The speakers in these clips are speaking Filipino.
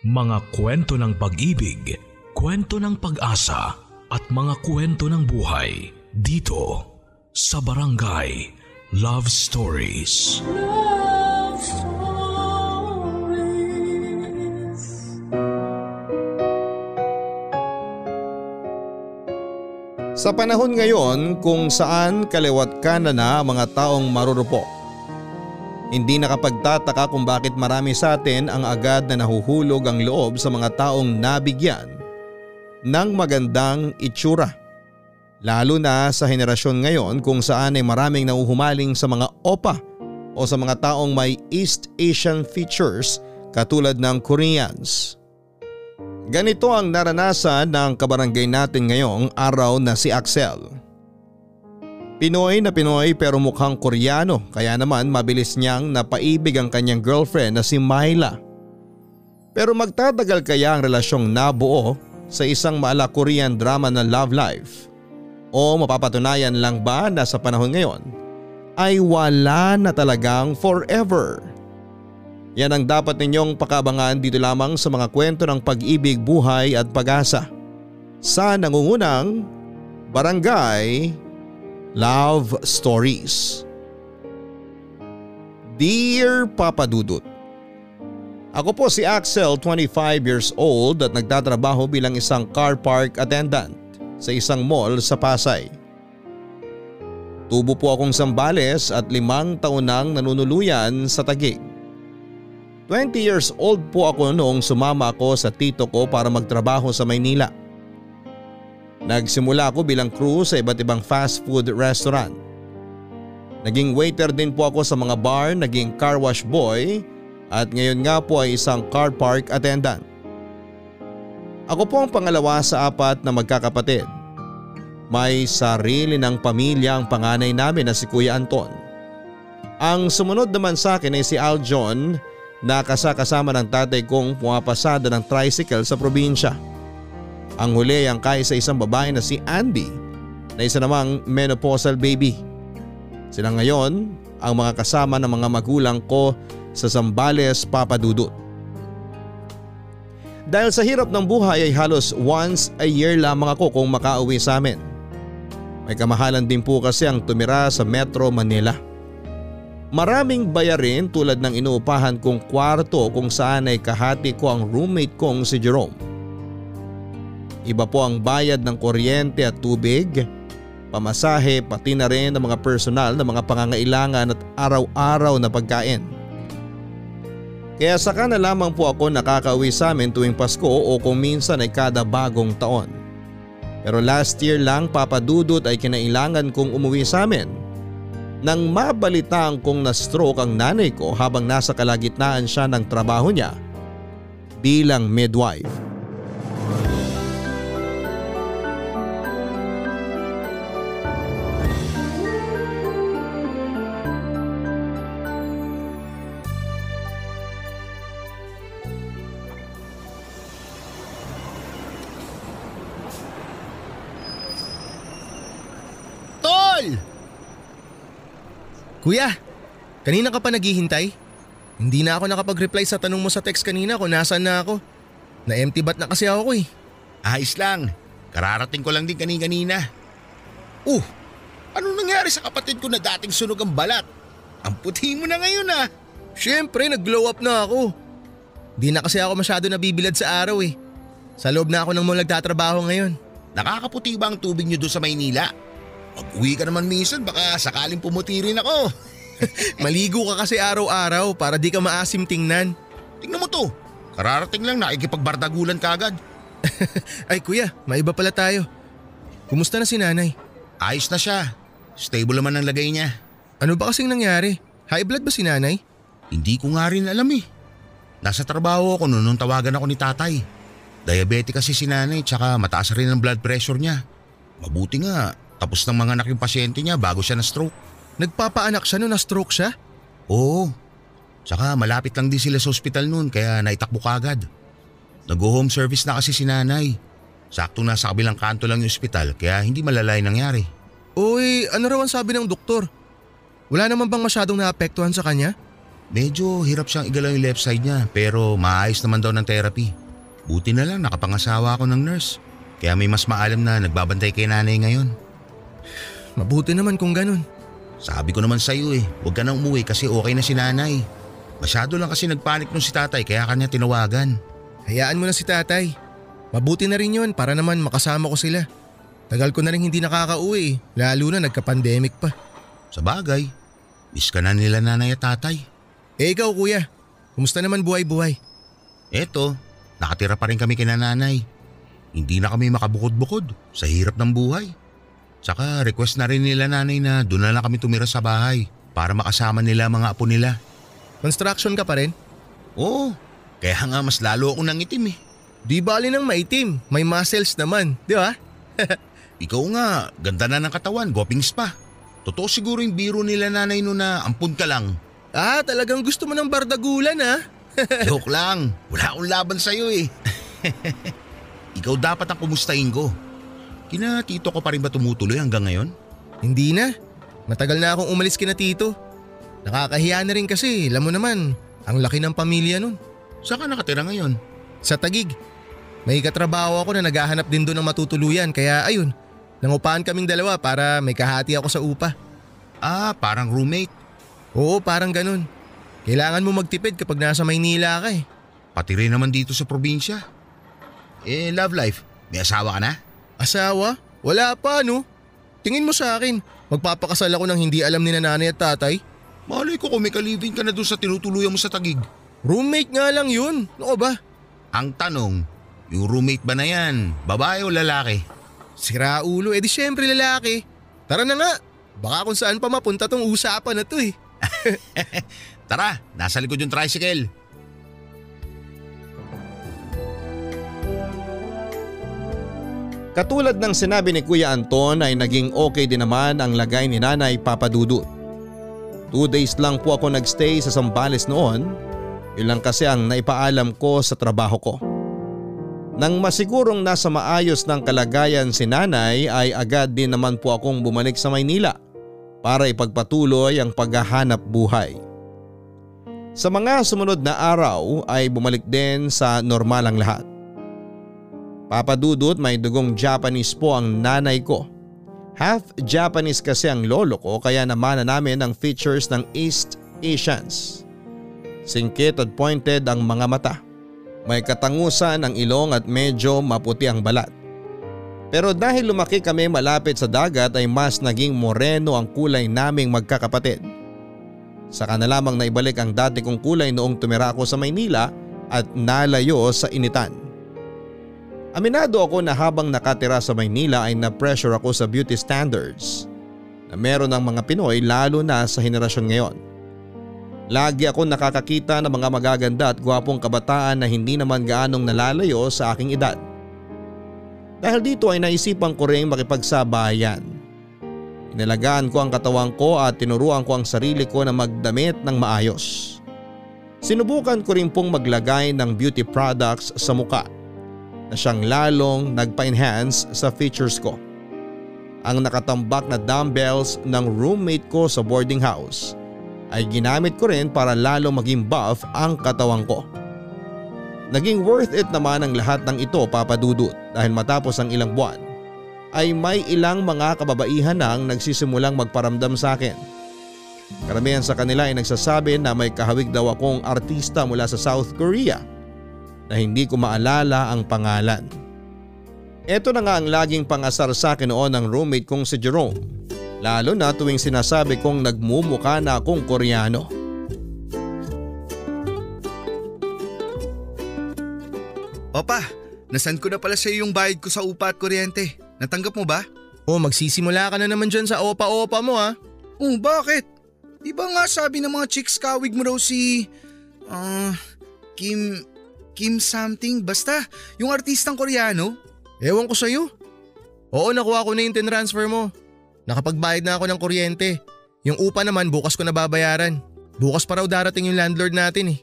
Mga kwento ng pag-ibig, kwento ng pag-asa at mga kwento ng buhay dito sa Barangay Love Stories. Love Stories. Sa panahon ngayon kung saan kaliwat kanan na ang mga taong marurupok. Hindi nakapagtataka kung bakit marami sa atin ang agad na nahuhulog ang loob sa mga taong nabigyan ng magandang itsura. Lalo na sa henerasyon ngayon kung saan ay maraming nauhumaling sa mga opa o sa mga taong may East Asian features katulad ng Koreans. Ganito ang naranasan ng kabarangay natin ngayong araw na si Axel. Pinoy na Pinoy pero mukhang Koreano kaya naman mabilis niyang napaibig ang kanyang girlfriend na si Myla. Pero magtatagal kaya ang relasyong nabuo sa isang maala Korean drama na love life? O mapapatunayan lang ba na sa panahon ngayon ay wala na talagang forever? Yan ang dapat ninyong pakabangan dito lamang sa mga kwento ng pag-ibig, buhay at pag-asa. Sa nangungunang Barangay Love Stories. Dear Papa Dudut, Ako po si Axel, 25 years old at nagtatrabaho bilang isang car park attendant sa isang mall sa Pasay. Tubo po akong sambales at limang taon nang nanunuluyan sa tagig. 20 years old po ako noong sumama ako sa tito ko para magtrabaho sa Maynila. Nagsimula ako bilang crew sa iba't ibang fast food restaurant. Naging waiter din po ako sa mga bar, naging car wash boy at ngayon nga po ay isang car park attendant. Ako po ang pangalawa sa apat na magkakapatid. May sarili ng pamilya ang panganay namin na si Kuya Anton. Ang sumunod naman sa akin ay si Aljon na kasakasama ng tatay kong pumapasada ng tricycle sa probinsya. Ang huli ang kaya sa isang babae na si Andy na isa namang menopausal baby. Sila ngayon ang mga kasama ng mga magulang ko sa Zambales Papadudut. Dahil sa hirap ng buhay ay halos once a year lamang ako kung makauwi sa amin. May kamahalan din po kasi ang tumira sa Metro Manila. Maraming bayarin tulad ng inuupahan kong kwarto kung saan ay kahati ko ang roommate kong si Jerome. Iba po ang bayad ng kuryente at tubig, pamasahe pati na rin ang mga personal na mga pangangailangan at araw-araw na pagkain. Kaya saka na lamang po ako nakakauwi sa amin tuwing Pasko o kung minsan ay kada bagong taon. Pero last year lang papadudot ay kinailangan kong umuwi sa amin nang mabalitaan kong na-stroke ang nanay ko habang nasa kalagitnaan siya ng trabaho niya bilang midwife. Kuya, kanina ka pa naghihintay? Hindi na ako nakapag-reply sa tanong mo sa text kanina kung nasaan na ako. Na-empty bat na kasi ako eh. Ayos lang. Kararating ko lang din kanina. Uh, ano nangyari sa kapatid ko na dating sunog ang balat? Ang puti mo na ngayon ah. Siyempre, nag-glow up na ako. Di na kasi ako masyado nabibilad sa araw eh. Sa loob na ako ng mall nagtatrabaho ngayon. Nakakaputi ba ang tubig niyo doon sa Maynila? Pag-uwi ka naman minsan baka sakaling pumuti rin ako. Maligo ka kasi araw-araw para di ka maasim tingnan. Tingnan mo to. Kararating lang nakikipagbardagulan ka agad. Ay kuya, maiba pala tayo. Kumusta na si nanay? Ayos na siya. Stable naman ang lagay niya. Ano ba kasing nangyari? High blood ba si nanay? Hindi ko nga rin alam eh. Nasa trabaho ako noon nung tawagan ako ni tatay. Diabetic kasi si nanay tsaka mataas rin ang blood pressure niya. Mabuti nga, tapos ng mga anak yung pasyente niya bago siya na-stroke. Nagpapaanak siya nung na-stroke siya? Oo. Tsaka malapit lang din sila sa ospital noon kaya naitakbo kagad. Nag-home service na kasi si nanay. Sakto na sa kabilang kanto lang yung ospital kaya hindi malalay nangyari. Uy, ano raw ang sabi ng doktor? Wala naman bang masyadong naapektuhan sa kanya? Medyo hirap siyang igalaw yung left side niya pero maayos naman daw ng therapy. Buti na lang nakapangasawa ako ng nurse. Kaya may mas maalam na nagbabantay kay nanay ngayon. Mabuti naman kung ganun. Sabi ko naman sa iyo eh, huwag ka na umuwi kasi okay na si nanay. Masyado lang kasi nagpanik nung si tatay kaya kanya tinawagan. Hayaan mo na si tatay. Mabuti na rin yun para naman makasama ko sila. Tagal ko na rin hindi nakakauwi lalo na nagka-pandemic pa. Sa bagay, miss ka na nila nanay at tatay. Eh ikaw kuya, kumusta naman buhay-buhay? Eto, nakatira pa rin kami kina nanay. Hindi na kami makabukod-bukod sa hirap ng buhay. Tsaka request na rin nila nanay na doon na lang kami tumira sa bahay para makasama nila mga apo nila. Construction ka pa rin? Oo, kaya nga mas lalo akong nangitim eh. Di bali ng maitim, may muscles naman, di ba? Ikaw nga, ganda na ng katawan, guwapings pa. Totoo siguro yung biro nila nanay no na ampun ka lang. Ah, talagang gusto mo ng bardagulan ha? Joke lang, wala akong laban sa'yo eh. Ikaw dapat ang kumustahin ko. Kina tito ko pa rin ba tumutuloy hanggang ngayon? Hindi na. Matagal na akong umalis kina tito. Nakakahiya na rin kasi, alam mo naman, ang laki ng pamilya nun. Saan ka nakatira ngayon? Sa Tagig. May katrabaho ako na naghahanap din doon ng matutuluyan kaya ayun, nangupahan kaming dalawa para may kahati ako sa upa. Ah, parang roommate. Oo, parang ganun. Kailangan mo magtipid kapag nasa Maynila ka eh. Pati rin naman dito sa probinsya. Eh, love life, may asawa ka na? Asawa? Wala pa no? Tingin mo sa akin, magpapakasal ako ng hindi alam ni nanay at tatay? Malay ko kung may kalivin ka na doon sa tinutuluyan mo sa tagig. Roommate nga lang yun. Ano ba? Ang tanong, yung roommate ba na yan, babae o lalaki? Sira ulo, edi syempre lalaki. Tara na nga, baka kung saan pa mapunta tong usapan na to eh. Tara, nasa likod yung tricycle. Katulad ng sinabi ni Kuya Anton ay naging okay din naman ang lagay ni Nanay Papa Dudut. Two days lang po ako nagstay sa Sambales noon. Yun lang kasi ang naipaalam ko sa trabaho ko. Nang masigurong nasa maayos ng kalagayan si nanay ay agad din naman po akong bumalik sa Maynila para ipagpatuloy ang paghahanap buhay. Sa mga sumunod na araw ay bumalik din sa normal ang lahat. Papadudot may dugong Japanese po ang nanay ko. Half Japanese kasi ang lolo ko kaya naman na namin ang features ng East Asians. Singkit at pointed ang mga mata. May katangusan ang ilong at medyo maputi ang balat. Pero dahil lumaki kami malapit sa dagat ay mas naging moreno ang kulay naming magkakapatid. Saka na lamang naibalik ang dati kong kulay noong tumira ako sa Maynila at nalayo sa initan. Aminado ako na habang nakatira sa Maynila ay na-pressure ako sa beauty standards na meron ng mga Pinoy lalo na sa henerasyon ngayon. Lagi ako nakakakita ng mga magaganda at gwapong kabataan na hindi naman gaanong nalalayo sa aking edad. Dahil dito ay naisipan ko rin makipagsabayan. Inalagaan ko ang katawan ko at tinuruan ko ang sarili ko na magdamit ng maayos. Sinubukan ko rin pong maglagay ng beauty products sa muka na siyang lalong nagpa-enhance sa features ko. Ang nakatambak na dumbbells ng roommate ko sa boarding house ay ginamit ko rin para lalo maging buff ang katawan ko. Naging worth it naman ang lahat ng ito papadudot dahil matapos ang ilang buwan ay may ilang mga kababaihan nang nagsisimulang magparamdam sa akin. Karamihan sa kanila ay nagsasabi na may kahawig daw akong artista mula sa South Korea na hindi ko maalala ang pangalan. Ito na nga ang laging pangasar sa akin noon ng roommate kong si Jerome. Lalo na tuwing sinasabi kong nagmumuka na akong koreano. Opa, nasan ko na pala sa yung bayad ko sa upa at kuryente. Natanggap mo ba? Oh, magsisimula ka na naman dyan sa opa-opa mo ha. Oh, bakit? Di ba nga sabi ng mga chicks kawig mo raw si... Ah... Kim... Kim something, basta yung artistang koreano. Ewan ko sa'yo. Oo, nakuha ko na yung transfer mo. Nakapagbayad na ako ng kuryente. Yung upa naman bukas ko na babayaran. Bukas pa raw darating yung landlord natin eh.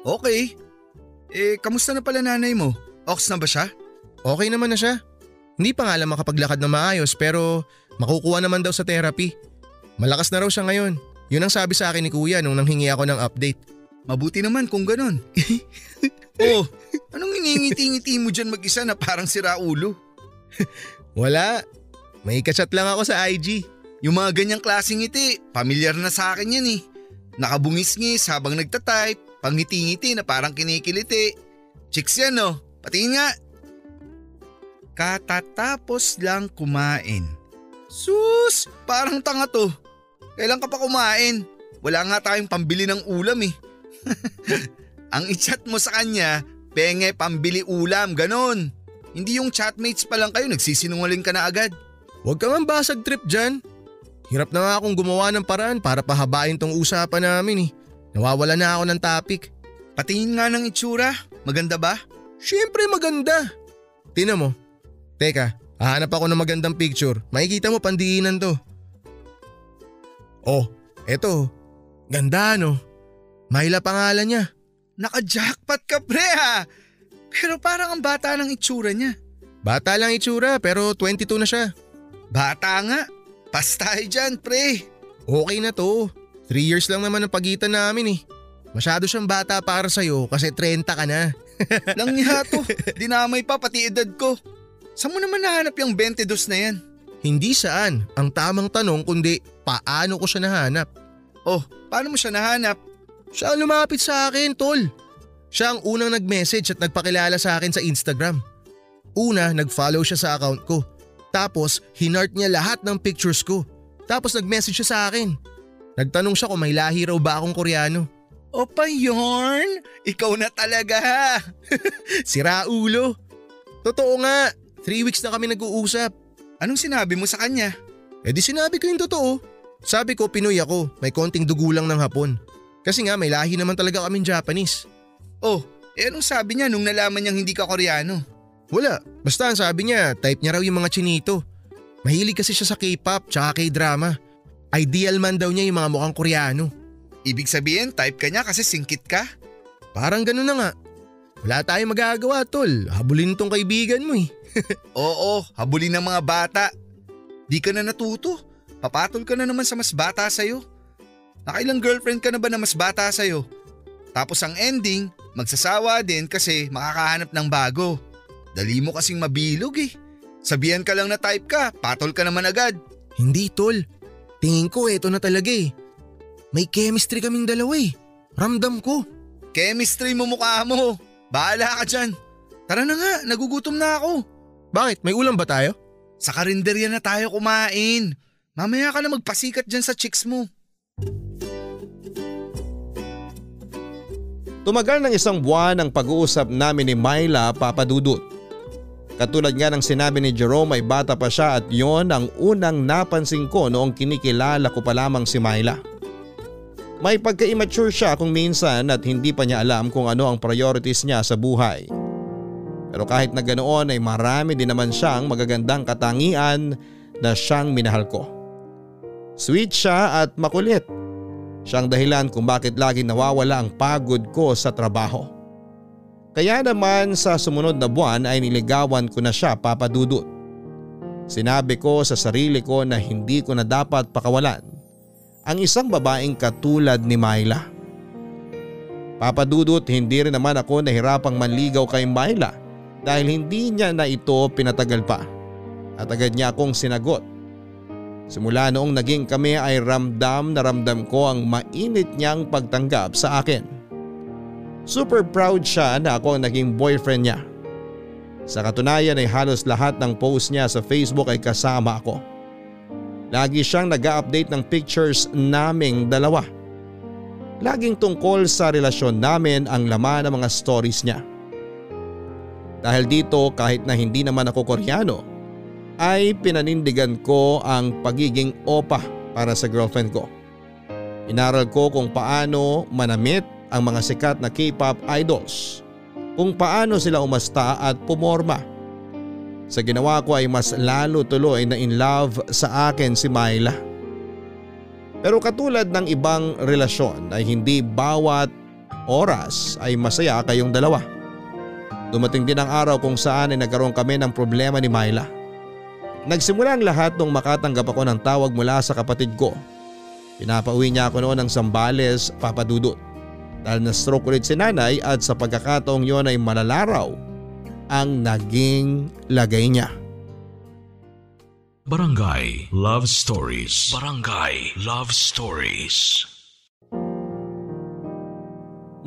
Okay. Eh, kamusta na pala nanay mo? Ox na ba siya? Okay naman na siya. Hindi pa nga lang makapaglakad na maayos pero makukuha naman daw sa therapy. Malakas na raw siya ngayon. Yun ang sabi sa akin ni kuya nung nanghingi ako ng update. Mabuti naman kung ganun. oh, anong iningiti-ngiti mo dyan mag-isa na parang sira ulo? Wala. May kachat lang ako sa IG. Yung mga ganyang klaseng ngiti, pamilyar na sa akin yan eh. Nakabungis-ngis habang nagtatype, pangiti-ngiti na parang kinikiliti. Chicks yan no, patingin nga. Katatapos lang kumain. Sus, parang tanga to. Kailan ka pa kumain? Wala nga tayong pambili ng ulam eh. Ang i-chat mo sa kanya, penge pambili ulam, ganon. Hindi yung chatmates pa lang kayo, nagsisinungaling ka na agad. Huwag ka man basag trip dyan. Hirap na nga akong gumawa ng paraan para pahabain tong usapan namin eh. Nawawala na ako ng topic. Patingin nga ng itsura, maganda ba? Siyempre maganda. Tina mo. Teka, hahanap ako ng magandang picture. Makikita mo pandiinan to. Oh, eto. Ganda no. Myla pangalan niya. Naka-jackpot ka pre ha! Pero parang ang bata ng itsura niya. Bata lang itsura pero 22 na siya. Bata nga. Pas tayo dyan pre. Okay na to. 3 years lang naman ang pagitan namin eh. Masyado siyang bata para sa'yo kasi 30 ka na. Lang niya to. Dinamay pa pati edad ko. Saan mo naman nahanap yung 22 na yan? Hindi saan. Ang tamang tanong kundi paano ko siya nahanap. Oh, paano mo siya nahanap? Siya ang lumapit sa akin, tol. Siya ang unang nag-message at nagpakilala sa akin sa Instagram. Una, nag-follow siya sa account ko. Tapos, hinart niya lahat ng pictures ko. Tapos nag-message siya sa akin. Nagtanong siya kung may lahi raw ba akong koreano. Opa Yorn, ikaw na talaga ha. Sira ulo. Totoo nga, three weeks na kami nag-uusap. Anong sinabi mo sa kanya? Eh di sinabi ko yung totoo. Sabi ko Pinoy ako, may konting dugo lang ng hapon. Kasi nga may lahi naman talaga kaming Japanese. Oh, eh anong sabi niya nung nalaman niyang hindi ka koreano? Wala, basta ang sabi niya, type niya raw yung mga chinito. Mahilig kasi siya sa K-pop tsaka K-drama. Ideal man daw niya yung mga mukhang koreano. Ibig sabihin type ka niya kasi singkit ka? Parang ganun na nga. Wala tayong magagawa tol, habulin tong kaibigan mo eh. Oo, habulin ng mga bata. Di ka na natuto. Papatol ka na naman sa mas bata sa'yo. Nakailang girlfriend ka na ba na mas bata sa'yo? Tapos ang ending, magsasawa din kasi makakahanap ng bago. Dali mo kasing mabilog eh. Sabihan ka lang na type ka, patol ka naman agad. Hindi tol, tingin ko eto na talaga eh. May chemistry kaming dalawa eh. Ramdam ko. Chemistry mo mukha mo. Bahala ka dyan. Tara na nga, nagugutom na ako. Bakit? May ulam ba tayo? Sa karinderya na tayo kumain. Mamaya ka na magpasikat dyan sa chicks mo. Tumagal ng isang buwan ang pag-uusap namin ni Myla Papadudut. Katulad nga ng sinabi ni Jerome ay bata pa siya at yon ang unang napansin ko noong kinikilala ko pa lamang si Myla. May pagka-immature siya kung minsan at hindi pa niya alam kung ano ang priorities niya sa buhay. Pero kahit na ganoon ay marami din naman siyang magagandang katangian na siyang minahal ko. Sweet siya at makulit. Siyang dahilan kung bakit laging nawawala ang pagod ko sa trabaho. Kaya naman sa sumunod na buwan ay niligawan ko na siya papadudot. Sinabi ko sa sarili ko na hindi ko na dapat pakawalan ang isang babaeng katulad ni Myla. Papadudot hindi rin naman ako nahirapang manligaw kay Myla dahil hindi niya na ito pinatagal pa at agad niya akong sinagot. Simula noong naging kami ay ramdam na ramdam ko ang mainit niyang pagtanggap sa akin. Super proud siya na ako ang naging boyfriend niya. Sa katunayan ay halos lahat ng post niya sa Facebook ay kasama ako. Lagi siyang nag-update ng pictures naming dalawa. Laging tungkol sa relasyon namin ang laman ng mga stories niya. Dahil dito kahit na hindi naman ako koreano ay pinanindigan ko ang pagiging opa para sa girlfriend ko. Inaral ko kung paano manamit ang mga sikat na K-pop idols, kung paano sila umasta at pumorma. Sa ginawa ko ay mas lalo tuloy na in love sa akin si Myla. Pero katulad ng ibang relasyon ay hindi bawat oras ay masaya kayong dalawa. Dumating din ang araw kung saan ay nagkaroon kami ng problema ni Myla. Nagsimula ang lahat nung makatanggap ako ng tawag mula sa kapatid ko Pinapauwi niya ako noon ng Sambales, Papadudot. Dahil na-stroke ulit si nanay at sa pagkakataong yon ay malalaraw ang naging lagay niya. Barangay Love Stories. Barangay Love Stories.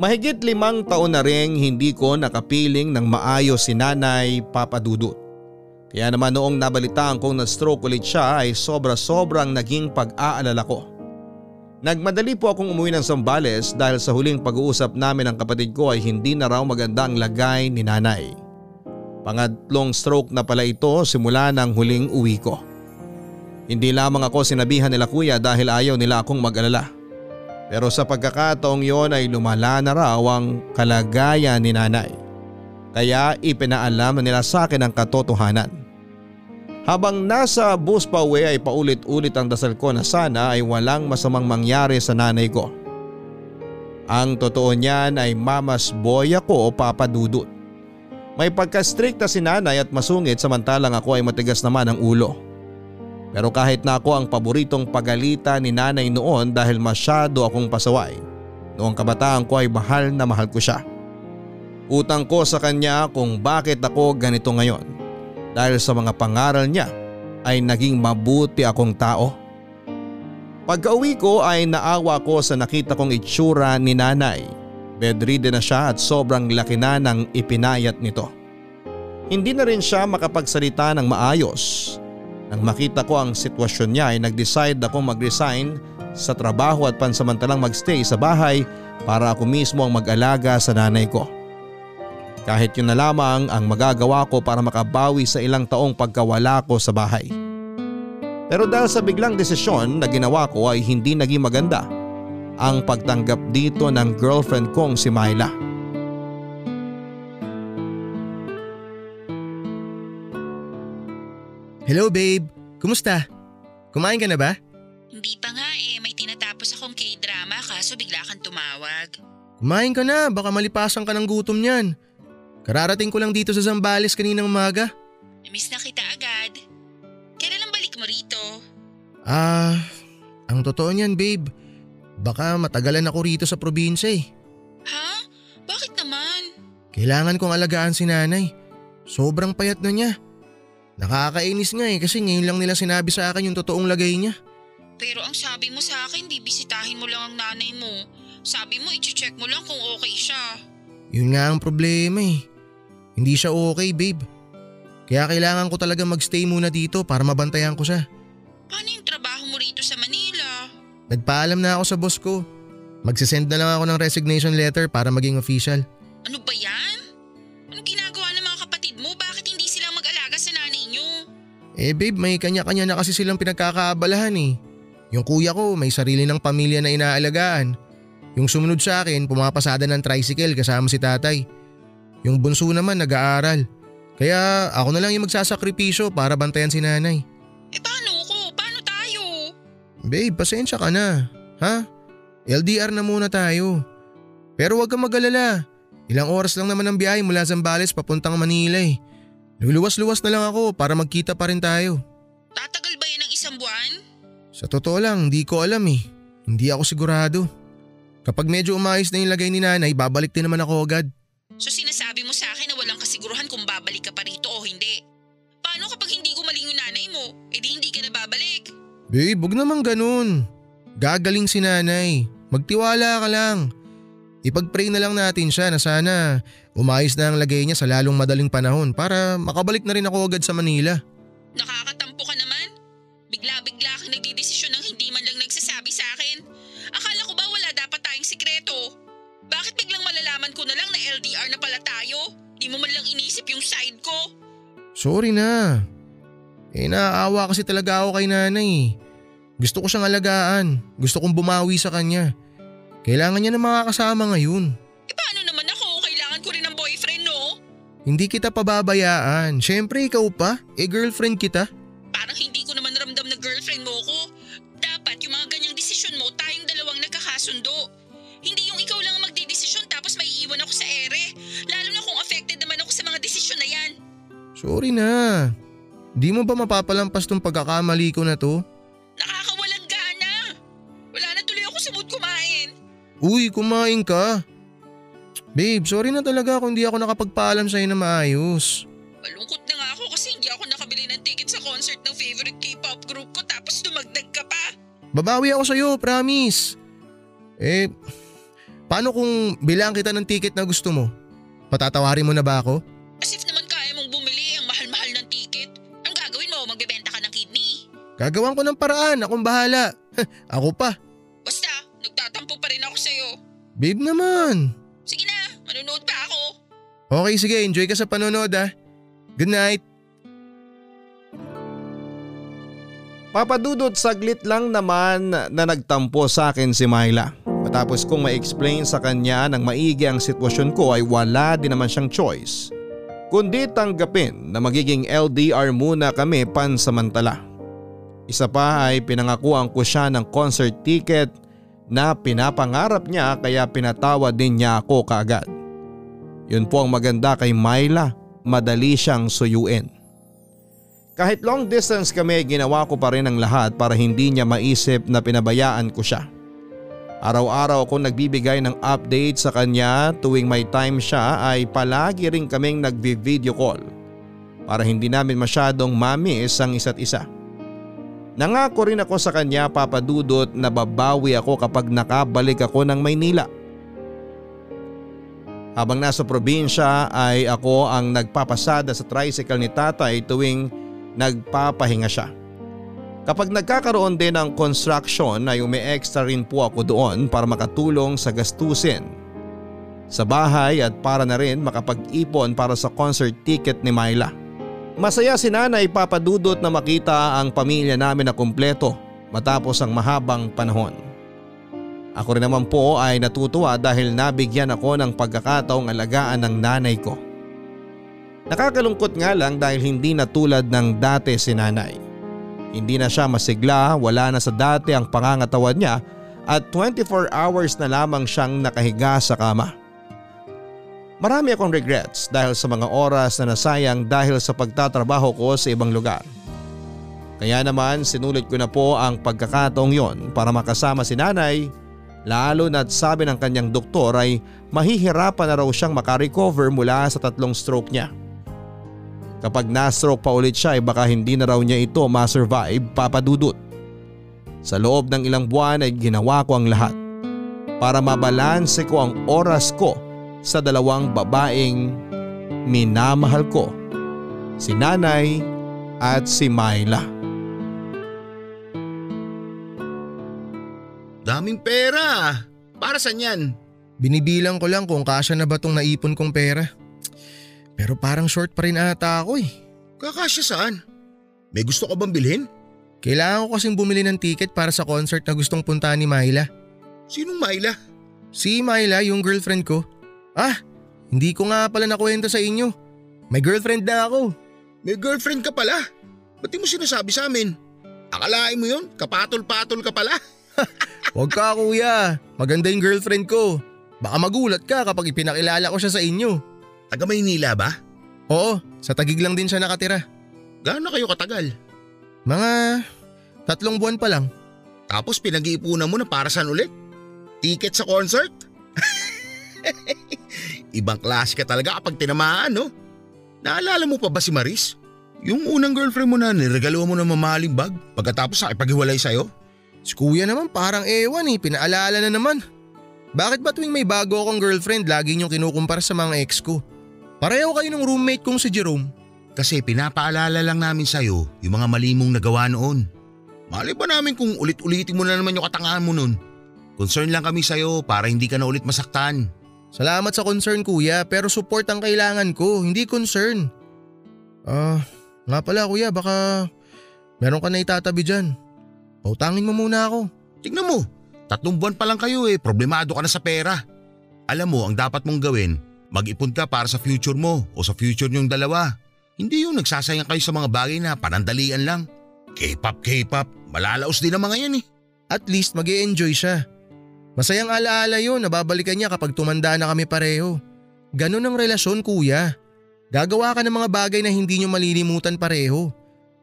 Mahigit limang taon na rin hindi ko nakapiling ng maayos si nanay papadudot. Kaya naman noong nabalitaan kong na-stroke ulit siya ay sobra-sobrang naging pag-aalala ko. Nagmadali po akong umuwi ng Sambales dahil sa huling pag-uusap namin ng kapatid ko ay hindi na raw maganda ang lagay ni nanay. Pangatlong stroke na pala ito simula ng huling uwi ko. Hindi lamang ako sinabihan nila kuya dahil ayaw nila akong mag-alala. Pero sa pagkakataong yon ay lumala na raw ang kalagayan ni nanay. Kaya ipinaalam na nila sa akin ang katotohanan. Habang nasa bus pa uwi ay paulit-ulit ang dasal ko na sana ay walang masamang mangyari sa nanay ko. Ang totoo niyan ay mamas boy ako o papadudot. May pagka-strict na si nanay at masungit samantalang ako ay matigas naman ang ulo. Pero kahit na ako ang paboritong pagalita ni nanay noon dahil masyado akong pasaway, noong kabataan ko ay mahal na mahal ko siya. Utang ko sa kanya kung bakit ako ganito ngayon dahil sa mga pangaral niya ay naging mabuti akong tao. Pagka uwi ko ay naawa ko sa nakita kong itsura ni nanay. Bedridden na siya at sobrang laki na ng ipinayat nito. Hindi na rin siya makapagsalita ng maayos nang makita ko ang sitwasyon niya ay nag-decide akong mag-resign sa trabaho at pansamantalang magstay sa bahay para ako mismo ang mag-alaga sa nanay ko. Kahit yun na lamang ang magagawa ko para makabawi sa ilang taong pagkawala ko sa bahay. Pero dahil sa biglang desisyon na ginawa ko ay hindi naging maganda ang pagtanggap dito ng girlfriend kong si Myla. Hello babe, kumusta? Kumain ka na ba? Hindi pa nga eh, may tinatapos akong k-drama kaso bigla kang tumawag. Kumain ka na, baka malipasan ka ng gutom niyan. Kararating ko lang dito sa Zambales kaninang umaga. Miss na kita agad. Kailan lang balik mo rito? Ah, ang totoo niyan babe, baka matagalan ako rito sa probinsya eh. Ha? Bakit naman? Kailangan kong alagaan si nanay. Sobrang payat na niya. Nakakainis nga eh kasi ngayon lang nila sinabi sa akin yung totoong lagay niya. Pero ang sabi mo sa akin, bibisitahin mo lang ang nanay mo. Sabi mo, i-check mo lang kung okay siya. Yun nga ang problema eh. Hindi siya okay babe. Kaya kailangan ko talaga magstay muna dito para mabantayan ko siya. Paano yung trabaho mo rito sa Manila? Nagpaalam na ako sa boss ko. Magsisend na lang ako ng resignation letter para maging official. Ano ba yan? Ano ginagawa ng mga kapatid mo? Bakit hindi sila mag-alaga sa nanay nyo? Eh babe, may kanya-kanya na kasi silang pinagkakaabalahan eh. Yung kuya ko may sarili ng pamilya na inaalagaan. Yung sumunod sa akin pumapasada ng tricycle kasama si tatay. Yung bunso naman nag-aaral. Kaya ako na lang yung magsasakripisyo para bantayan si nanay. Eh paano ko? Paano tayo? Babe, pasensya ka na. Ha? LDR na muna tayo. Pero wag kang mag-alala. Ilang oras lang naman ang biyahe mula Zambales papuntang Manila eh. Luluwas-luwas na lang ako para magkita pa rin tayo. Tatagal ba yan ng isang buwan? Sa totoo lang, hindi ko alam eh. Hindi ako sigurado. Kapag medyo umayos na yung lagay ni nanay, babalik din naman ako agad. So sinasabi mo sa akin na walang kasiguruhan kung babalik ka pa rito o hindi? Paano kapag hindi gumaling yung nanay mo? E di hindi ka na babalik. Babe, huwag naman ganun. Gagaling si nanay. Magtiwala ka lang. Ipag-pray na lang natin siya na sana umayos na ang lagay niya sa lalong madaling panahon para makabalik na rin ako agad sa Manila. LDR na pala tayo? Di mo man lang inisip yung side ko. Sorry na. Eh naaawa kasi talaga ako kay nanay. Gusto ko siyang alagaan. Gusto kong bumawi sa kanya. Kailangan niya ng mga kasama ngayon. E paano naman ako? Kailangan ko rin ng boyfriend, no? Hindi kita pababayaan. Siyempre ikaw pa. Eh girlfriend kita. Sorry na. Di mo ba mapapalampas tong pagkakamali ko na to? Nakakawalang gana. Wala Uy, kumain ka. Babe, sorry na talaga kung hindi ako nakapagpaalam sa'yo na maayos. Malungkot na nga ako kasi hindi ako nakabili ng ticket sa concert ng favorite K-pop group ko tapos dumagdag ka pa. Babawi ako sa'yo, promise. Eh, paano kung bilang kita ng ticket na gusto mo? Patatawarin mo na ba ako? Gagawan ko ng paraan, akong bahala. ako pa. Basta, nagtatampo pa rin ako sa'yo. Babe naman. Sige na, manunood pa ako. Okay, sige, enjoy ka sa panonood ah. Good night. Papadudot saglit lang naman na nagtampo sa akin si Myla. Matapos kong ma-explain sa kanya ng maigi ang sitwasyon ko ay wala din naman siyang choice. Kundi tanggapin na magiging LDR muna kami pansamantala. Isa pa ay pinangakuan ko siya ng concert ticket na pinapangarap niya kaya pinatawad din niya ako kaagad. Yun po ang maganda kay Myla, madali siyang suyuin. Kahit long distance kami ginawa ko pa rin ang lahat para hindi niya maisip na pinabayaan ko siya. Araw-araw akong nagbibigay ng update sa kanya tuwing may time siya ay palagi rin kaming nagvi-video call para hindi namin masyadong mamiss ang isa't isa. Nangako rin ako sa kanya papadudot na babawi ako kapag nakabalik ako ng Maynila. Habang nasa probinsya ay ako ang nagpapasada sa tricycle ni tatay tuwing nagpapahinga siya. Kapag nagkakaroon din ng construction ay umi-extra rin po ako doon para makatulong sa gastusin. Sa bahay at para na rin makapag-ipon para sa concert ticket ni Myla. Masaya si nanay papadudot na makita ang pamilya namin na kumpleto matapos ang mahabang panahon. Ako rin naman po ay natutuwa dahil nabigyan ako ng pagkakataong alagaan ng nanay ko. Nakakalungkot nga lang dahil hindi na tulad ng dati si nanay. Hindi na siya masigla, wala na sa dati ang pangangatawan niya at 24 hours na lamang siyang nakahiga sa kama. Marami akong regrets dahil sa mga oras na nasayang dahil sa pagtatrabaho ko sa ibang lugar. Kaya naman sinulit ko na po ang pagkakataong yon para makasama si nanay lalo na't sabi ng kanyang doktor ay mahihirapan na raw siyang makarecover mula sa tatlong stroke niya. Kapag na-stroke pa ulit siya ay baka hindi na raw niya ito ma-survive papadudot. Sa loob ng ilang buwan ay ginawa ko ang lahat para mabalanse ko ang oras ko sa dalawang babaeng minamahal ko, si nanay at si Myla. Daming pera. Para saan yan? Binibilang ko lang kung kasya na ba tong naipon kong pera. Pero parang short pa rin ata ako eh. Kakasya saan? May gusto ka bang bilhin? Kailangan ko kasing bumili ng ticket para sa concert na gustong puntahan ni Myla. Sinong Myla? Si Myla, yung girlfriend ko. Ah, hindi ko nga pala nakwento sa inyo. May girlfriend na ako. May girlfriend ka pala. Ba't mo sinasabi sa amin? Akalain mo yun? Kapatol-patol ka pala. Huwag ka kuya, maganda yung girlfriend ko. Baka magulat ka kapag ipinakilala ko siya sa inyo. Taga Maynila ba? Oo, sa tagig lang din siya nakatira. Gaano kayo katagal? Mga tatlong buwan pa lang. Tapos pinag-iipunan mo na para saan ulit? Ticket sa concert? Ibang klase ka talaga kapag tinamaan, no? Naalala mo pa ba si Maris? Yung unang girlfriend mo na niregalo mo ng mamahaling bag pagkatapos nakipaghiwalay sa'yo? Si kuya naman parang ewan eh, pinaalala na naman. Bakit ba tuwing may bago akong girlfriend lagi niyong kinukumpara sa mga ex ko? Pareho kayo ng roommate kong si Jerome. Kasi pinapaalala lang namin sa'yo yung mga mali mong nagawa noon. Mali ba namin kung ulit-ulitin mo na naman yung katangahan mo noon? Concern lang kami sa'yo para hindi ka na ulit masaktan. Salamat sa concern kuya pero support ang kailangan ko, hindi concern. Ah, nga pala kuya baka meron ka na itatabi dyan. Pautangin mo muna ako. Tignan mo, tatlong buwan pa lang kayo eh, problemado ka na sa pera. Alam mo, ang dapat mong gawin, mag-ipon ka para sa future mo o sa future niyong dalawa. Hindi yung nagsasayang kayo sa mga bagay na panandalian lang. K-pop, K-pop, malalaos din ang mga yan eh. At least mag enjoy siya. Masayang alaala yun, nababalikan niya kapag tumanda na kami pareho. Ganon ang relasyon kuya. Gagawa ka ng mga bagay na hindi nyo malilimutan pareho.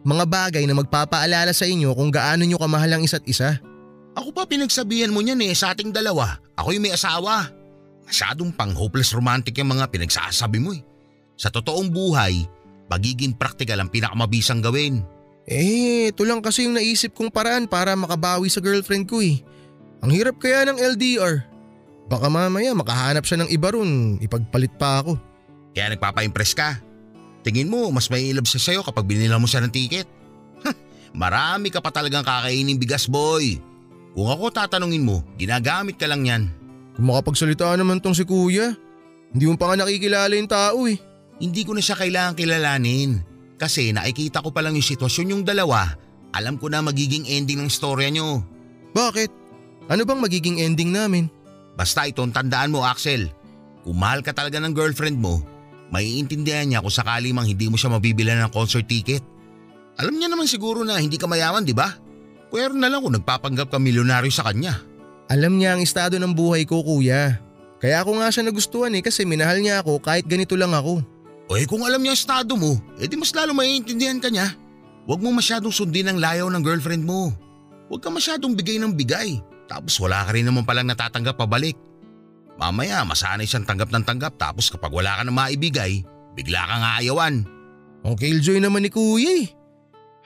Mga bagay na magpapaalala sa inyo kung gaano nyo kamahal ang isa't isa. Ako pa pinagsabihan mo niyan eh sa ating dalawa. Ako yung may asawa. Masyadong pang hopeless romantic yung mga pinagsasabi mo eh. Sa totoong buhay, pagiging praktikal ang pinakamabisang gawin. Eh, ito lang kasi yung naisip kong paraan para makabawi sa girlfriend ko eh. Ang hirap kaya ng LDR. Baka mamaya makahanap siya ng iba ron, ipagpalit pa ako. Kaya nagpapa-impress ka. Tingin mo, mas may ilab siya sa'yo kapag binila mo siya ng ticket. Marami ka pa talagang kakainin bigas boy. Kung ako tatanungin mo, ginagamit ka lang yan. Kung makapagsalita naman tong si kuya, hindi mo pa nga nakikilala yung tao eh. Hindi ko na siya kailangan kilalanin. Kasi nakikita ko pa lang yung sitwasyon yung dalawa. Alam ko na magiging ending ng storya nyo. Bakit? Ano bang magiging ending namin? Basta itong tandaan mo Axel. Kung mahal ka talaga ng girlfriend mo, maiintindihan niya kung sakali mang hindi mo siya mabibilan ng concert ticket. Alam niya naman siguro na hindi ka mayaman, di ba? Pero na lang kung nagpapanggap ka milyonaryo sa kanya. Alam niya ang estado ng buhay ko kuya. Kaya ako nga siya nagustuhan eh kasi minahal niya ako kahit ganito lang ako. O eh kung alam niya ang estado mo, edi mas lalo maiintindihan ka niya. Huwag mo masyadong sundin ang layaw ng girlfriend mo. Huwag ka masyadong bigay ng bigay. Tapos wala ka rin naman palang natatanggap pabalik. Mamaya masanay siyang tanggap ng tanggap tapos kapag wala ka na maibigay, bigla kang aayawan. Ang killjoy naman ni kuya eh.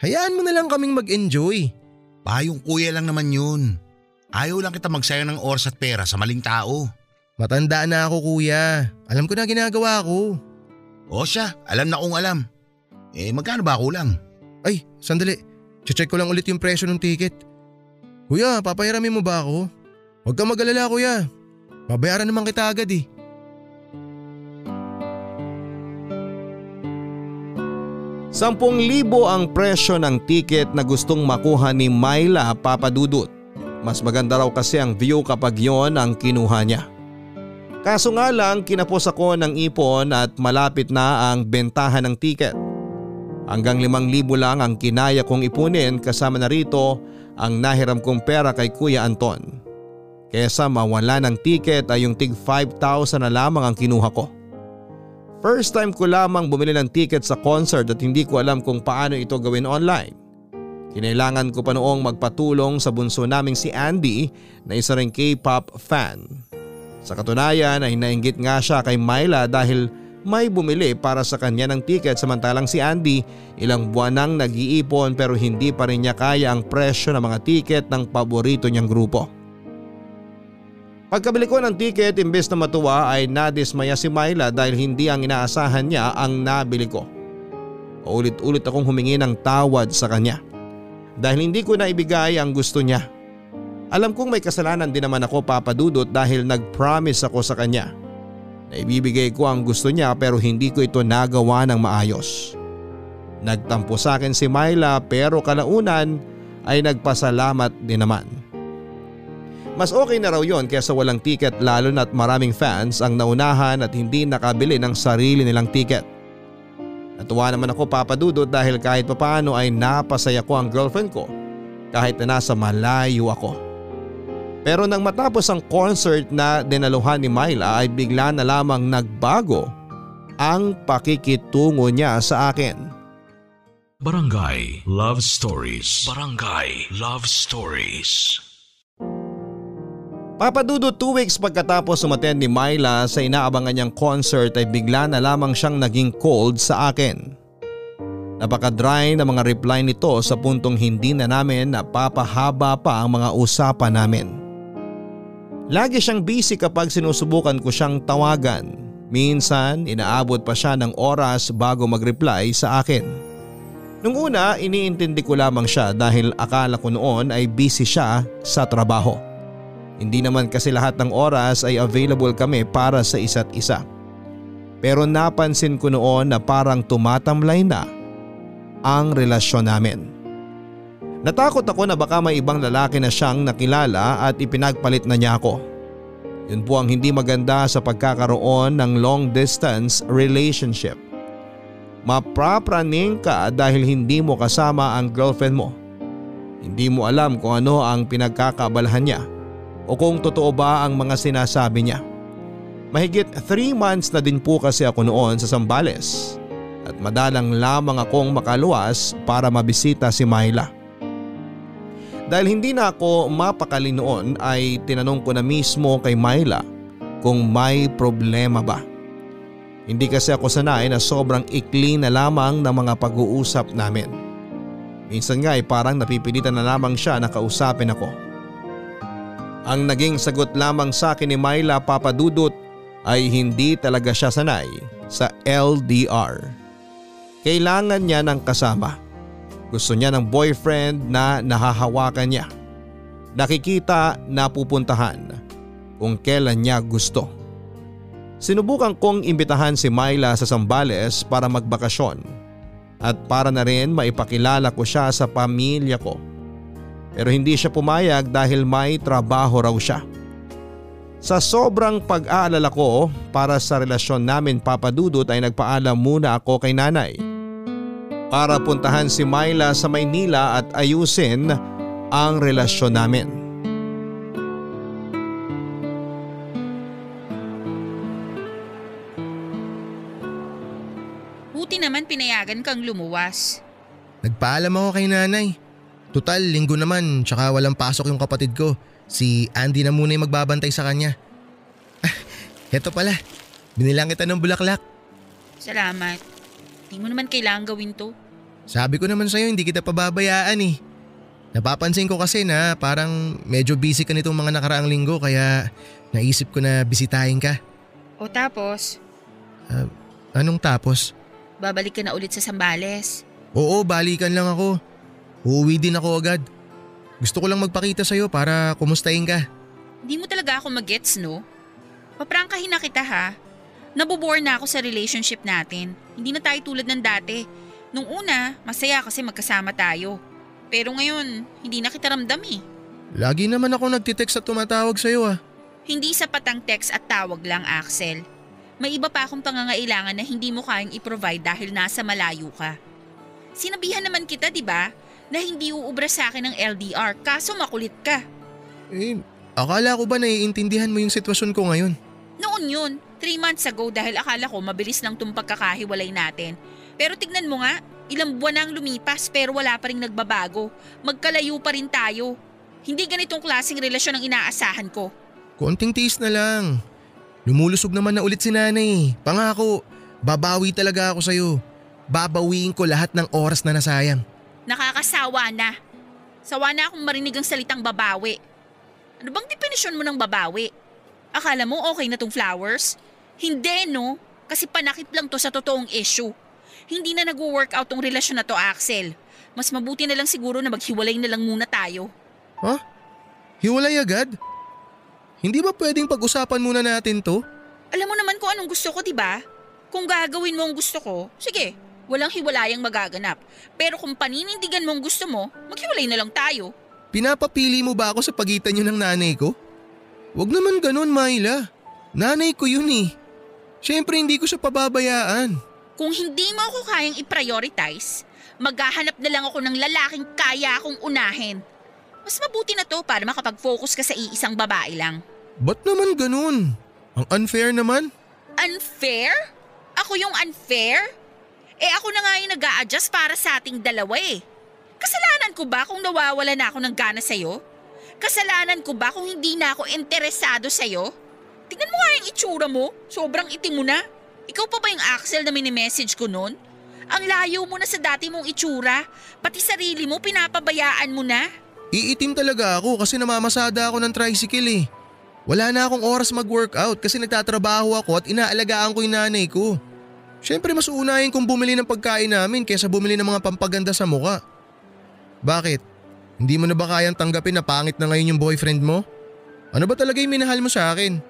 Hayaan mo na lang kaming mag-enjoy. Payong kuya lang naman yun. Ayaw lang kita magsayang ng oras at pera sa maling tao. Matanda na ako kuya. Alam ko na ginagawa ko. O siya, alam na kong alam. Eh magkano ba kulang? Ay, sandali. Check ko lang ulit yung presyo ng ticket. Kuya, papahiramin mo ba ako? Huwag kang mag-alala kuya. Babayaran naman kita agad eh. Sampung libo ang presyo ng ticket na gustong makuha ni Myla Papadudut. Mas maganda raw kasi ang view kapag yon ang kinuha niya. Kaso nga lang kinapos ako ng ipon at malapit na ang bentahan ng ticket. Hanggang limang libo lang ang kinaya kong ipunin kasama na rito ang nahiram kong pera kay Kuya Anton. Kesa mawala ng ticket ay yung tig 5,000 na lamang ang kinuha ko. First time ko lamang bumili ng ticket sa concert at hindi ko alam kung paano ito gawin online. Kinailangan ko pa noong magpatulong sa bunso naming si Andy na isa ring K-pop fan. Sa katunayan ay nainggit nga siya kay Myla dahil may bumili para sa kanya ng ticket samantalang si Andy ilang buwan nang nag-iipon pero hindi pa rin niya kaya ang presyo ng mga ticket ng paborito niyang grupo. Pagkabili ko ng ticket imbes na matuwa ay nadismaya si Myla dahil hindi ang inaasahan niya ang nabili ko. Ulit-ulit akong humingi ng tawad sa kanya dahil hindi ko na ibigay ang gusto niya. Alam kong may kasalanan din naman ako papadudot dahil nag-promise ako sa kanya na ibibigay ko ang gusto niya pero hindi ko ito nagawa ng maayos. Nagtampo sa akin si Myla pero kalaunan ay nagpasalamat din naman. Mas okay na raw yon kaysa walang ticket lalo na't maraming fans ang naunahan at hindi nakabili ng sarili nilang ticket. Natuwa naman ako papadudot dahil kahit papaano ay napasaya ko ang girlfriend ko kahit na nasa malayo ako. Pero nang matapos ang concert na dinaluhan ni Myla ay bigla na lamang nagbago ang pakikitungo niya sa akin. Barangay Love Stories. Barangay Love Stories. Papadudo two weeks pagkatapos umaten ni Myla sa inaabangan niyang concert ay bigla na lamang siyang naging cold sa akin. Napaka-dry na mga reply nito sa puntong hindi na namin napapahaba pa ang mga usapan namin. Lagi siyang busy kapag sinusubukan ko siyang tawagan. Minsan inaabot pa siya ng oras bago mag-reply sa akin. Nung una iniintindi ko lamang siya dahil akala ko noon ay busy siya sa trabaho. Hindi naman kasi lahat ng oras ay available kami para sa isa't isa. Pero napansin ko noon na parang tumatamlay na ang relasyon namin. Natakot ako na baka may ibang lalaki na siyang nakilala at ipinagpalit na niya ako. Yun po ang hindi maganda sa pagkakaroon ng long distance relationship. Maprapraning ka dahil hindi mo kasama ang girlfriend mo. Hindi mo alam kung ano ang pinagkakabalahan niya o kung totoo ba ang mga sinasabi niya. Mahigit 3 months na din po kasi ako noon sa Sambales at madalang lamang akong makaluwas para mabisita si Myla. Dahil hindi na ako mapakali noon ay tinanong ko na mismo kay Myla kung may problema ba. Hindi kasi ako sanay na sobrang ikli na lamang ng mga pag-uusap namin. Minsan nga ay parang napipilitan na lamang siya na kausapin ako. Ang naging sagot lamang sa akin ni Myla Papadudot ay hindi talaga siya sanay sa LDR. Kailangan niya ng kasama. Gusto niya ng boyfriend na nahahawakan niya. Nakikita na pupuntahan kung kailan niya gusto. Sinubukan kong imbitahan si Myla sa Sambales para magbakasyon at para na rin maipakilala ko siya sa pamilya ko. Pero hindi siya pumayag dahil may trabaho raw siya. Sa sobrang pag-aalala ko para sa relasyon namin papadudot ay nagpaalam muna ako kay nanay para puntahan si Myla sa Maynila at ayusin ang relasyon namin. Buti naman pinayagan kang lumuwas. Nagpaalam ako kay nanay. Total, linggo naman tsaka walang pasok yung kapatid ko. Si Andy na muna yung magbabantay sa kanya. Ah, eto pala. Binilang kita ng bulaklak. Salamat. Di mo naman kailangan gawin to. Sabi ko naman sa'yo hindi kita pababayaan eh. Napapansin ko kasi na parang medyo busy ka nitong mga nakaraang linggo kaya naisip ko na bisitahin ka. O tapos, Anong tapos? babalik ka na ulit sa Sambales. Oo, balikan lang ako. Uuwi din ako agad. Gusto ko lang magpakita sa'yo para kumustahin ka. Hindi mo talaga ako magets, no? Paprangkahin na kita ha. Nabobore na ako sa relationship natin. Hindi na tayo tulad ng dati. Nung una, masaya kasi magkasama tayo. Pero ngayon, hindi na kita ramdam eh. Lagi naman ako nagtitext at tumatawag sa'yo ah. Hindi sapat ang text at tawag lang, Axel. May iba pa akong pangangailangan na hindi mo kayang i-provide dahil nasa malayo ka. Sinabihan naman kita, di ba, na hindi uubra sa akin ng LDR kaso makulit ka. Eh, akala ko ba naiintindihan mo yung sitwasyon ko ngayon? Noon yun, three months ago dahil akala ko mabilis lang itong pagkakahiwalay natin. Pero tignan mo nga, ilang buwan na ang lumipas pero wala pa rin nagbabago. Magkalayo pa rin tayo. Hindi ganitong klaseng relasyon ang inaasahan ko. Konting tiis na lang. Lumulusog naman na ulit si nanay. Pangako, babawi talaga ako sa'yo. Babawiin ko lahat ng oras na nasayang. Nakakasawa na. Sawa na akong marinig ang salitang babawi. Ano bang definisyon mo ng babawi? Akala mo okay na tong flowers? Hindi no, kasi panakip lang to sa totoong issue. Hindi na nag-work out tong relasyon na to, Axel. Mas mabuti na lang siguro na maghiwalay na lang muna tayo. Ha? Hiwalay agad? Hindi ba pwedeng pag-usapan muna natin to? Alam mo naman kung anong gusto ko, di ba? Kung gagawin mo ang gusto ko, sige, walang hiwalayang magaganap. Pero kung paninindigan mo ang gusto mo, maghiwalay na lang tayo. Pinapapili mo ba ako sa pagitan yun ng nanay ko? Huwag naman ganun, Myla. Nanay ko yun eh. Siyempre hindi ko siya pababayaan. Kung hindi mo ako kayang i-prioritize, maghahanap na lang ako ng lalaking kaya akong unahin. Mas mabuti na to para makapag-focus ka sa iisang babae lang. Ba't naman ganun? Ang unfair naman. Unfair? Ako yung unfair? Eh ako na nga yung nag adjust para sa ating dalawa eh. Kasalanan ko ba kung nawawala na ako ng gana sa'yo? Kasalanan ko ba kung hindi na ako interesado sa'yo? Tingnan mo nga yung itsura mo. Sobrang itim mo na. Ikaw pa ba yung Axel na mini-message ko noon? Ang layo mo na sa dati mong itsura. Pati sarili mo pinapabayaan mo na. Iitim talaga ako kasi namamasada ako ng tricycle eh. Wala na akong oras mag-workout kasi nagtatrabaho ako at inaalagaan ko yung nanay ko. Siyempre mas uunahin kong bumili ng pagkain namin kaysa bumili ng mga pampaganda sa muka. Bakit? Hindi mo na ba kayang tanggapin na pangit na ngayon yung boyfriend mo? Ano ba talaga yung minahal mo sa akin?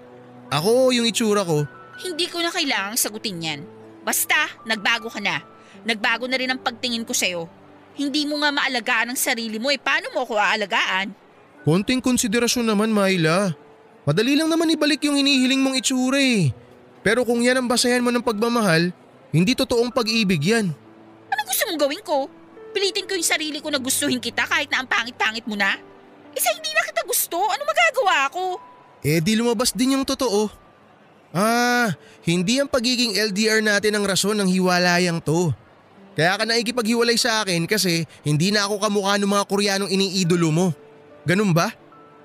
Ako yung itsura ko. Hindi ko na kailangang sagutin yan. Basta, nagbago ka na. Nagbago na rin ang pagtingin ko sa'yo. Hindi mo nga maalagaan ang sarili mo eh. Paano mo ako aalagaan? Konting konsiderasyon naman, Myla. Madali lang naman ibalik yung hinihiling mong itsura eh. Pero kung yan ang basayan mo ng pagmamahal, hindi totoong pag-ibig yan. Ano gusto mong gawin ko? Pilitin ko yung sarili ko na gustuhin kita kahit na ang pangit-pangit mo na? Isa hindi na kita gusto, ano magagawa ko? Eh di lumabas din yung totoo. Ah, hindi ang pagiging LDR natin ang rason ng hiwalayang to. Kaya ka naikipaghiwalay sa akin kasi hindi na ako kamukha ng mga Koreanong iniidolo mo. Ganun ba?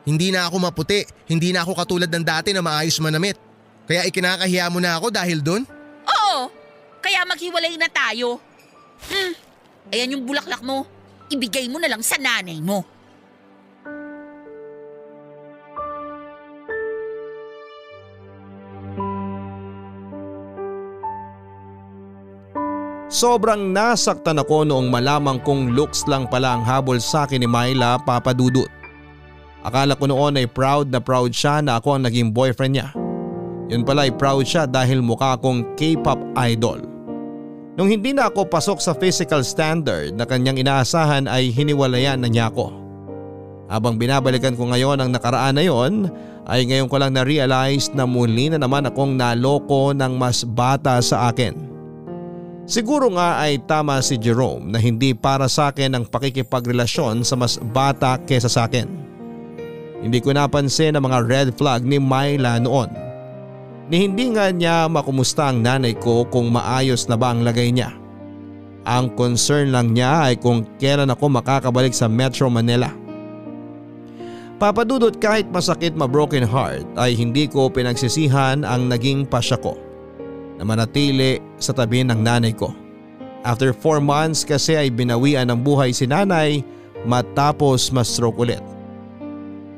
Hindi na ako maputi, hindi na ako katulad ng dati na maayos manamit. Kaya ikinakahiya mo na ako dahil doon? Oo, kaya maghiwalay na tayo. Hmm, ayan yung bulaklak mo. Ibigay mo na lang sa nanay mo. Sobrang nasaktan ako noong malamang kong looks lang pala ang habol sa akin ni Myla papadudot. Akala ko noon ay proud na proud siya na ako ang naging boyfriend niya. Yun pala ay proud siya dahil mukha akong K-pop idol. Nung hindi na ako pasok sa physical standard na kanyang inaasahan ay hiniwalayan na niya ako. Habang binabalikan ko ngayon ang nakaraan na yon ay ngayon ko lang na-realize na muli na naman akong naloko ng mas bata sa akin. Siguro nga ay tama si Jerome na hindi para sa akin ang pakikipagrelasyon sa mas bata kesa sa akin. Hindi ko napansin ang mga red flag ni Myla noon. Ni hindi nga niya makumusta ang nanay ko kung maayos na ba ang lagay niya. Ang concern lang niya ay kung kailan ako makakabalik sa Metro Manila. Papadudot kahit masakit ma broken heart ay hindi ko pinagsisihan ang naging pasya ko na manatili sa tabi ng nanay ko. After 4 months kasi ay binawian ng buhay si nanay matapos ma-stroke ulit.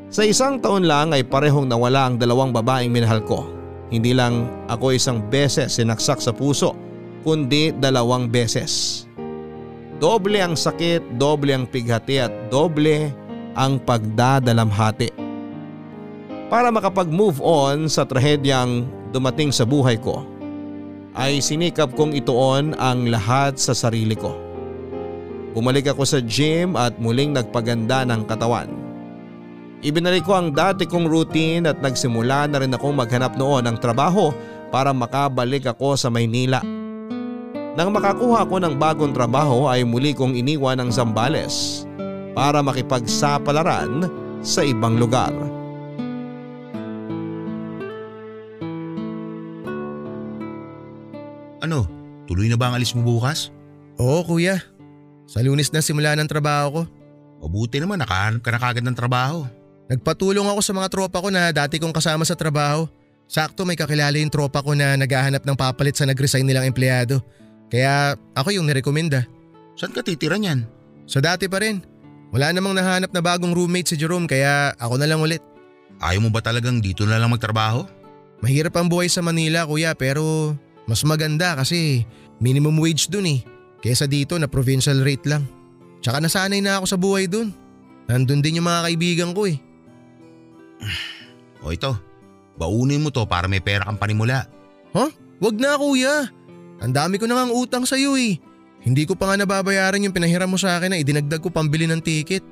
Sa isang taon lang ay parehong nawala ang dalawang babaeng minahal ko. Hindi lang ako isang beses sinaksak sa puso kundi dalawang beses. Doble ang sakit, doble ang pighati at doble ang pagdadalamhati. Para makapag-move on sa trahedyang dumating sa buhay ko ay sinikap kong ituon ang lahat sa sarili ko. Bumalik ako sa gym at muling nagpaganda ng katawan. Ibinalik ko ang dati kong routine at nagsimula na rin akong maghanap noon ng trabaho para makabalik ako sa Maynila. Nang makakuha ko ng bagong trabaho ay muli kong iniwan ang Zambales para makipagsapalaran sa ibang lugar. Tuloy na ba ang alis mo bukas? Oo kuya. Sa lunes na simula ng trabaho ko. Mabuti naman nakahanap ka na kagad ng trabaho. Nagpatulong ako sa mga tropa ko na dati kong kasama sa trabaho. Sakto may kakilala yung tropa ko na naghahanap ng papalit sa nag-resign nilang empleyado. Kaya ako yung nirekomenda. Saan ka titira niyan? Sa dati pa rin. Wala namang nahanap na bagong roommate si Jerome kaya ako na lang ulit. Ayaw mo ba talagang dito na lang magtrabaho? Mahirap ang buhay sa Manila kuya pero mas maganda kasi minimum wage dun eh. Kesa dito na provincial rate lang. Tsaka nasanay na ako sa buhay dun. Nandun din yung mga kaibigan ko eh. O ito, baunin mo to para may pera kang panimula. Huh? Wag na kuya. Ang dami ko na ngang utang sa'yo eh. Hindi ko pa nga nababayaran yung pinahiram mo sa akin na idinagdag ko pambili ng ticket.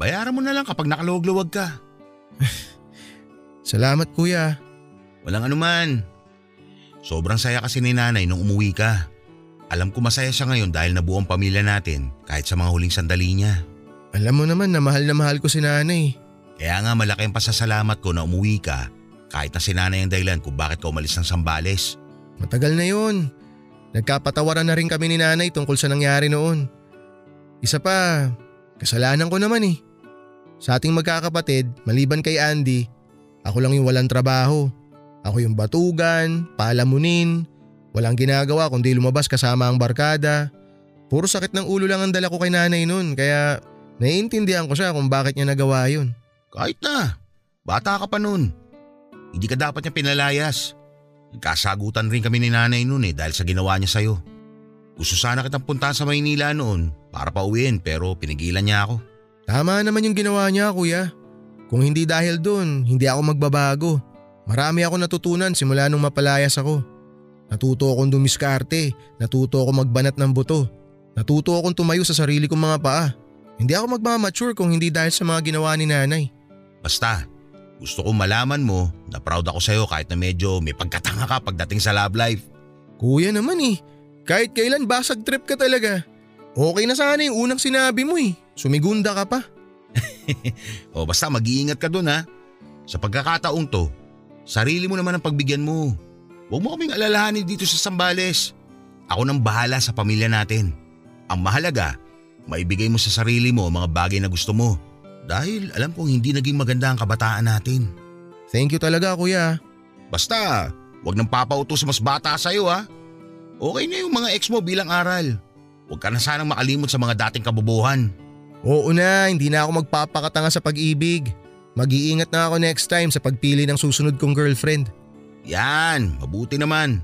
Bayaran mo na lang kapag nakaluwag-luwag ka. Salamat kuya. Walang anuman. Sobrang saya kasi ni nanay nung umuwi ka. Alam ko masaya siya ngayon dahil nabuo ang pamilya natin kahit sa mga huling sandali niya. Alam mo naman na mahal na mahal ko si nanay. Kaya nga malaki ang pasasalamat ko na umuwi ka kahit na si nanay ang dahilan kung bakit ka umalis ng Sambales. Matagal na yun. Nagkapatawaran na rin kami ni nanay tungkol sa nangyari noon. Isa pa, kasalanan ko naman eh. Sa ating magkakapatid, maliban kay Andy, ako lang yung walang trabaho. Ako yung batugan, palamunin, walang ginagawa kundi lumabas kasama ang barkada. Puro sakit ng ulo lang ang dala ko kay nanay noon kaya naiintindihan ko siya kung bakit niya nagawa yun. Kahit na, bata ka pa noon. Hindi ka dapat niya pinalayas. Nagkasagutan rin kami ni nanay noon eh dahil sa ginawa niya sa'yo. Gusto sana kitang puntahan sa Maynila noon para pauwiin pero pinigilan niya ako. Tama naman yung ginawa niya kuya. Kung hindi dahil doon, hindi ako magbabago. Marami ako natutunan simula nung mapalayas ako. Natuto akong dumiskarte, natuto akong magbanat ng buto. Natuto akong tumayo sa sarili kong mga paa. Hindi ako magmamature kung hindi dahil sa mga ginawa ni nanay. Basta, gusto kong malaman mo na proud ako sa'yo kahit na medyo may pagkatanga ka pagdating sa love life. Kuya naman eh, kahit kailan basag trip ka talaga. Okay na sana yung unang sinabi mo eh, sumigunda ka pa. o basta mag-iingat ka dun ha. Sa pagkakataong to, sarili mo naman ang pagbigyan mo. Huwag mo kaming alalahanin dito sa Sambales. Ako nang bahala sa pamilya natin. Ang mahalaga, maibigay mo sa sarili mo mga bagay na gusto mo. Dahil alam kong hindi naging maganda ang kabataan natin. Thank you talaga kuya. Basta, wag nang papautos mas bata sa'yo ha. Okay na yung mga ex mo bilang aral. Huwag ka na sanang makalimot sa mga dating kabubuhan. Oo na, hindi na ako magpapakatanga sa pag-ibig. Mag-iingat na ako next time sa pagpili ng susunod kong girlfriend. Yan, mabuti naman.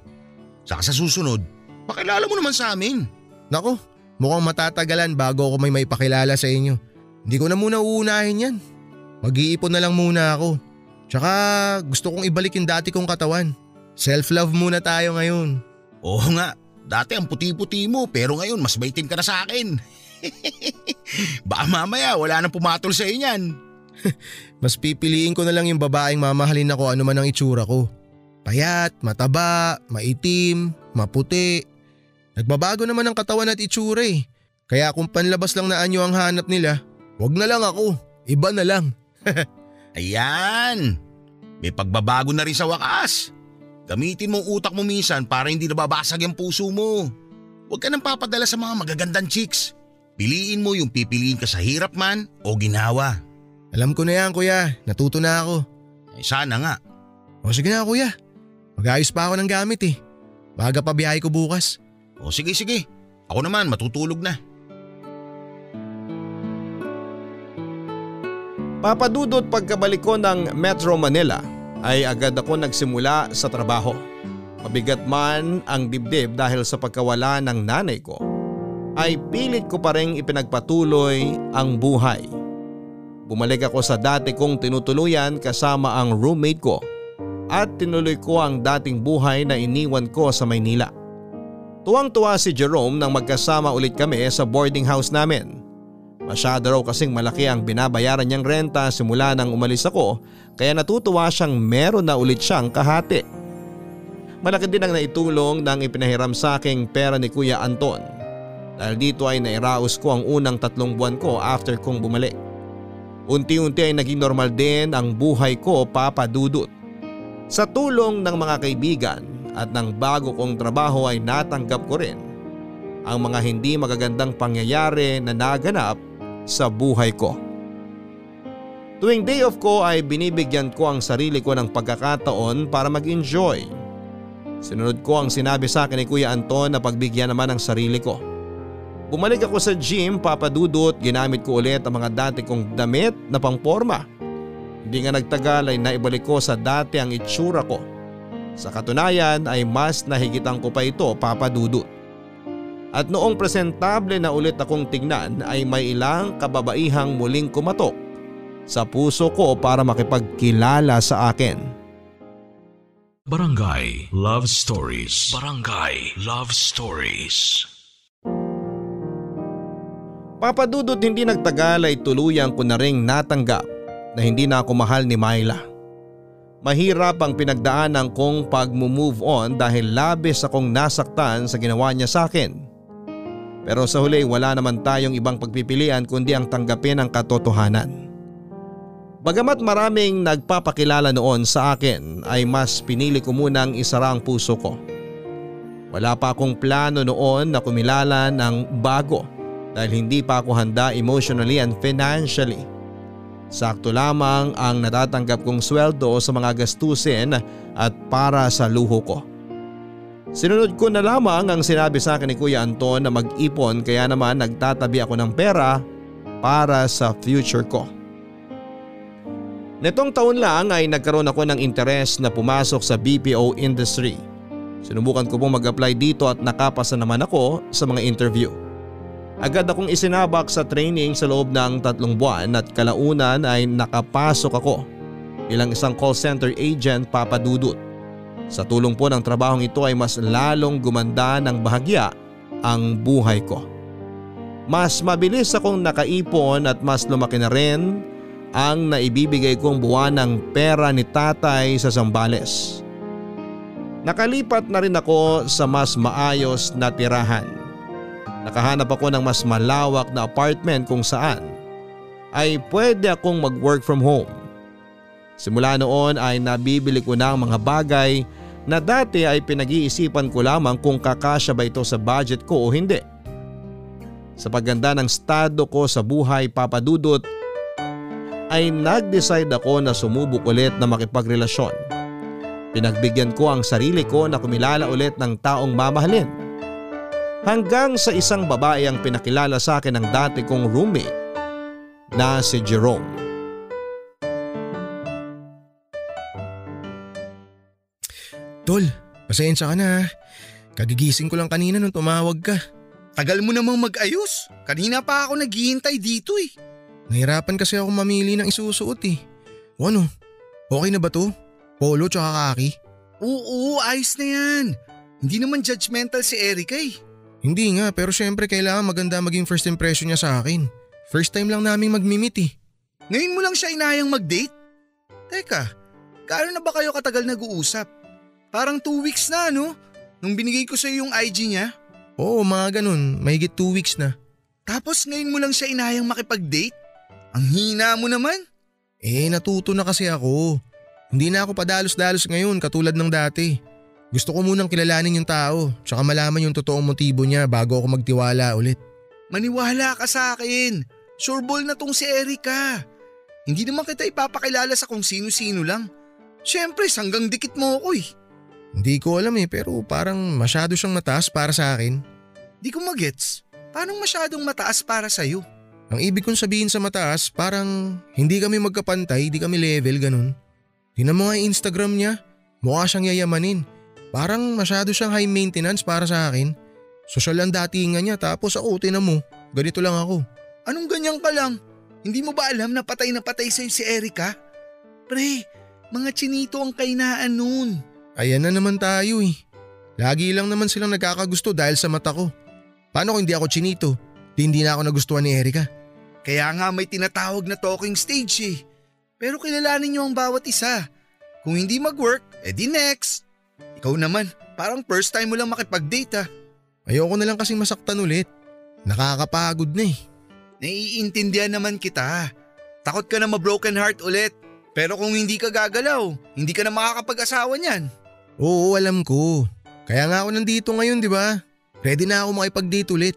Saka sa susunod, pakilala mo naman sa amin. Nako, mukhang matatagalan bago ako may maipakilala sa inyo. Hindi ko na muna uunahin yan. Mag-iipon na lang muna ako. Tsaka gusto kong ibalik yung dati kong katawan. Self-love muna tayo ngayon. Oo nga, dati ang puti-puti mo pero ngayon mas maitim ka na sa akin. Baka mamaya wala nang pumatol sa inyan. Mas pipiliin ko na lang yung babaeng mamahalin ako ano man ang itsura ko. Payat, mataba, maitim, maputi. Nagbabago naman ang katawan at itsura eh. Kaya kung panlabas lang na anyo ang hanap nila, wag na lang ako. Iba na lang. Ayan, may pagbabago na rin sa wakas. Gamitin mo ang utak mo minsan para hindi nababasag yung puso mo. Huwag ka nang papadala sa mga magagandang chicks. Piliin mo yung pipiliin ka sa hirap man o ginawa. Alam ko na yan kuya, natuto na ako. Ay sana nga. O sige na kuya, mag-ayos pa ako ng gamit eh. Baga pa biyahe ko bukas. O sige sige, ako naman matutulog na. Papadudot pagkabalik ko ng Metro Manila ay agad ako nagsimula sa trabaho. Mabigat man ang dibdib dahil sa pagkawala ng nanay ko, ay pilit ko pa rin ipinagpatuloy ang buhay. Bumalik ako sa dati kong tinutuluyan kasama ang roommate ko at tinuloy ko ang dating buhay na iniwan ko sa Maynila. Tuwang-tuwa si Jerome nang magkasama ulit kami sa boarding house namin. Masyado raw kasing malaki ang binabayaran niyang renta simula nang umalis ako kaya natutuwa siyang meron na ulit siyang kahati. Malaki din ang naitulong ng ipinahiram sa aking pera ni Kuya Anton. Dahil dito ay nairaos ko ang unang tatlong buwan ko after kong bumalik. Unti-unti ay naging normal din ang buhay ko papadudot. Sa tulong ng mga kaibigan at ng bago kong trabaho ay natanggap ko rin ang mga hindi magagandang pangyayari na naganap sa buhay ko. Tuwing day off ko ay binibigyan ko ang sarili ko ng pagkakataon para mag-enjoy. Sinunod ko ang sinabi sa akin ni Kuya Anton na pagbigyan naman ang sarili ko. Bumalik ako sa gym papadudot ginamit ko ulit ang mga dati kong damit na pangporma. Hindi nga nagtagal ay naibalik ko sa dati ang itsura ko. Sa katunayan ay mas nahigitan ko pa ito papadudot. At noong presentable na ulit akong tingnan ay may ilang kababaihang muling kumatok sa puso ko para makipagkilala sa akin. Barangay Love Stories. Barangay Love Stories. Papadudot hindi nagtagal ay tuluyang ko na ring natanggap na hindi na ako mahal ni Myla. Mahirap ang pinagdaanan kong pag-move on dahil labis akong nasaktan sa ginawa niya sa akin. Pero sa huli wala naman tayong ibang pagpipilian kundi ang tanggapin ang katotohanan. Bagamat maraming nagpapakilala noon sa akin ay mas pinili ko munang isara ang puso ko. Wala pa akong plano noon na kumilala ng bago dahil hindi pa ako handa emotionally and financially. Sakto lamang ang natatanggap kong sweldo sa mga gastusin at para sa luho ko. Sinunod ko na lamang ang sinabi sa akin ni Kuya Anton na mag-ipon kaya naman nagtatabi ako ng pera para sa future ko. Netong taon lang ay nagkaroon ako ng interes na pumasok sa BPO industry. Sinubukan ko pong mag-apply dito at nakapasa naman ako sa mga interview. Agad akong isinabak sa training sa loob ng tatlong buwan at kalaunan ay nakapasok ako bilang isang call center agent papadudot. Sa tulong po ng trabahong ito ay mas lalong gumanda ng bahagya ang buhay ko. Mas mabilis akong nakaipon at mas lumaki na rin ang naibibigay kong buwan ng pera ni tatay sa Zambales. Nakalipat na rin ako sa mas maayos na tirahan. Nakahanap ako ng mas malawak na apartment kung saan ay pwede akong mag-work from home. Simula noon ay nabibili ko na ang mga bagay na dati ay pinag-iisipan ko lamang kung kakasya ba ito sa budget ko o hindi. Sa pagganda ng estado ko sa buhay papadudot ay nag-decide ako na sumubok ulit na makipagrelasyon. Pinagbigyan ko ang sarili ko na kumilala ulit ng taong mamahalin. Hanggang sa isang babae ang pinakilala sa akin ng dati kong roommate na si Jerome. Tol, pasensya ka na. Kagigising ko lang kanina nung tumawag ka. Tagal mo namang mag-ayos. Kanina pa ako naghihintay dito eh. Nahirapan kasi ako mamili ng isusuot eh. O ano, okay na ba to? Polo tsaka kaki? Oo, ayos na yan. Hindi naman judgmental si Erica eh. Hindi nga pero syempre kailangan maganda maging first impression niya sa akin. First time lang namin magmimit eh. Ngayon mo lang siya inayang mag-date? Teka, gaano na ba kayo katagal nag-uusap? Parang two weeks na no? Nung binigay ko sa yung IG niya? Oo mga ganun, mahigit two weeks na. Tapos ngayon mo lang siya inayang makipag-date? Ang hina mo naman. Eh natuto na kasi ako. Hindi na ako padalos-dalos ngayon katulad ng dati. Gusto ko munang kilalanin yung tao tsaka malaman yung totoong motibo niya bago ako magtiwala ulit. Maniwala ka sa akin. Sure ball na tong si Erica. Hindi naman kita ipapakilala sa kung sino-sino lang. Siyempre, sanggang dikit mo ako eh. Hindi ko alam eh pero parang masyado siyang mataas para sa akin. Di ko magets. Paano masyadong mataas para sa'yo? Ang ibig kong sabihin sa mataas parang hindi kami magkapantay, di kami level ganun. Tinan mo nga yung Instagram niya, mukha siyang yayamanin. Parang masyado siyang high maintenance para sa akin. Social ang datingan niya tapos ako tinan mo, ganito lang ako. Anong ganyan ka lang? Hindi mo ba alam na patay na patay sa'yo si Erica? Pre, mga chinito ang kainaan nun. Ayan na naman tayo eh. Lagi lang naman silang nagkakagusto dahil sa mata ko. Paano kung hindi ako chinito? Di hindi na ako nagustuhan ni Erica. Kaya nga may tinatawag na talking stage eh. Pero kilalanin niyo ang bawat isa. Kung hindi mag-work, edi next. Ikaw naman, parang first time mo lang makipag-date ah. Ayoko na lang kasing masaktan ulit. Nakakapagod na eh. Naiintindihan naman kita. Takot ka na ma-broken heart ulit. Pero kung hindi ka gagalaw, hindi ka na makakapag-asawa niyan. Oo, alam ko. Kaya nga ako nandito ngayon, di ba? Ready na ako makipag-date ulit.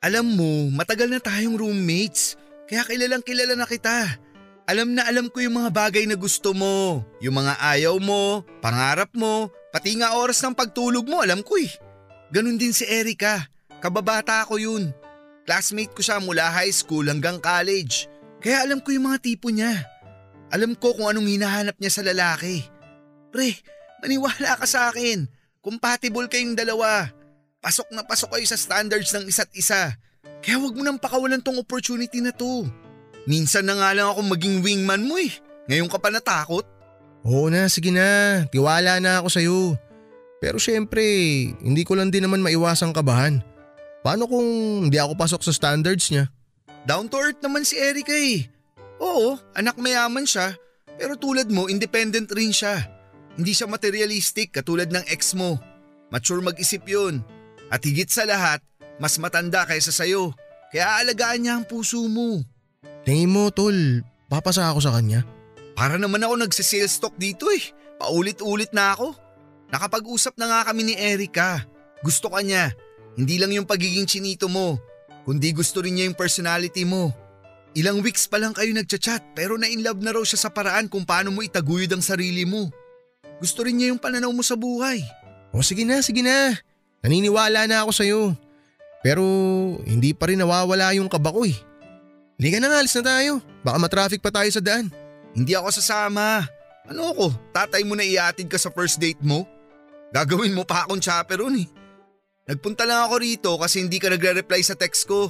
Alam mo, matagal na tayong roommates. Kaya kilalang kilala na kita. Alam na alam ko yung mga bagay na gusto mo. Yung mga ayaw mo, pangarap mo, pati nga oras ng pagtulog mo, alam ko eh. Ganon din si Erica. Kababata ko yun. Classmate ko siya mula high school hanggang college. Kaya alam ko yung mga tipo niya. Alam ko kung anong hinahanap niya sa lalaki. Pre, maniwala ka sa akin. Compatible kayong dalawa. Pasok na pasok kayo sa standards ng isa't isa. Kaya wag mo nang pakawalan tong opportunity na to. Minsan na nga lang ako maging wingman mo eh. Ngayon ka pa natakot? Oo na, sige na. Tiwala na ako sa'yo. Pero syempre, hindi ko lang din naman maiwasang kabahan. Paano kung hindi ako pasok sa standards niya? Down to earth naman si Erica eh. Oo, anak mayaman siya. Pero tulad mo, independent rin siya. Hindi siya materialistic katulad ng ex mo. Mature mag-isip yun. At higit sa lahat, mas matanda kaysa sayo. Kaya aalagaan niya ang puso mo. Tingin mo, tol, papasa ako sa kanya? Para naman ako nagsisales talk dito eh. Paulit-ulit na ako. Nakapag-usap na nga kami ni Erica. Gusto ka niya. Hindi lang yung pagiging chinito mo, kundi gusto rin niya yung personality mo. Ilang weeks pa lang kayo nagchat-chat pero na-inlove na raw siya sa paraan kung paano mo itaguyod ang sarili mo. Gusto rin niya yung pananaw mo sa buhay. O sige na, sige na. Naniniwala na ako sa'yo. Pero hindi pa rin nawawala yung kaba ko eh. Liga na nga, alis na tayo. Baka matraffic pa tayo sa daan. Hindi ako sasama. Ano ko, tatay mo na iatid ka sa first date mo? Gagawin mo pa akong chaperon eh. Nagpunta lang ako rito kasi hindi ka nagre-reply sa text ko.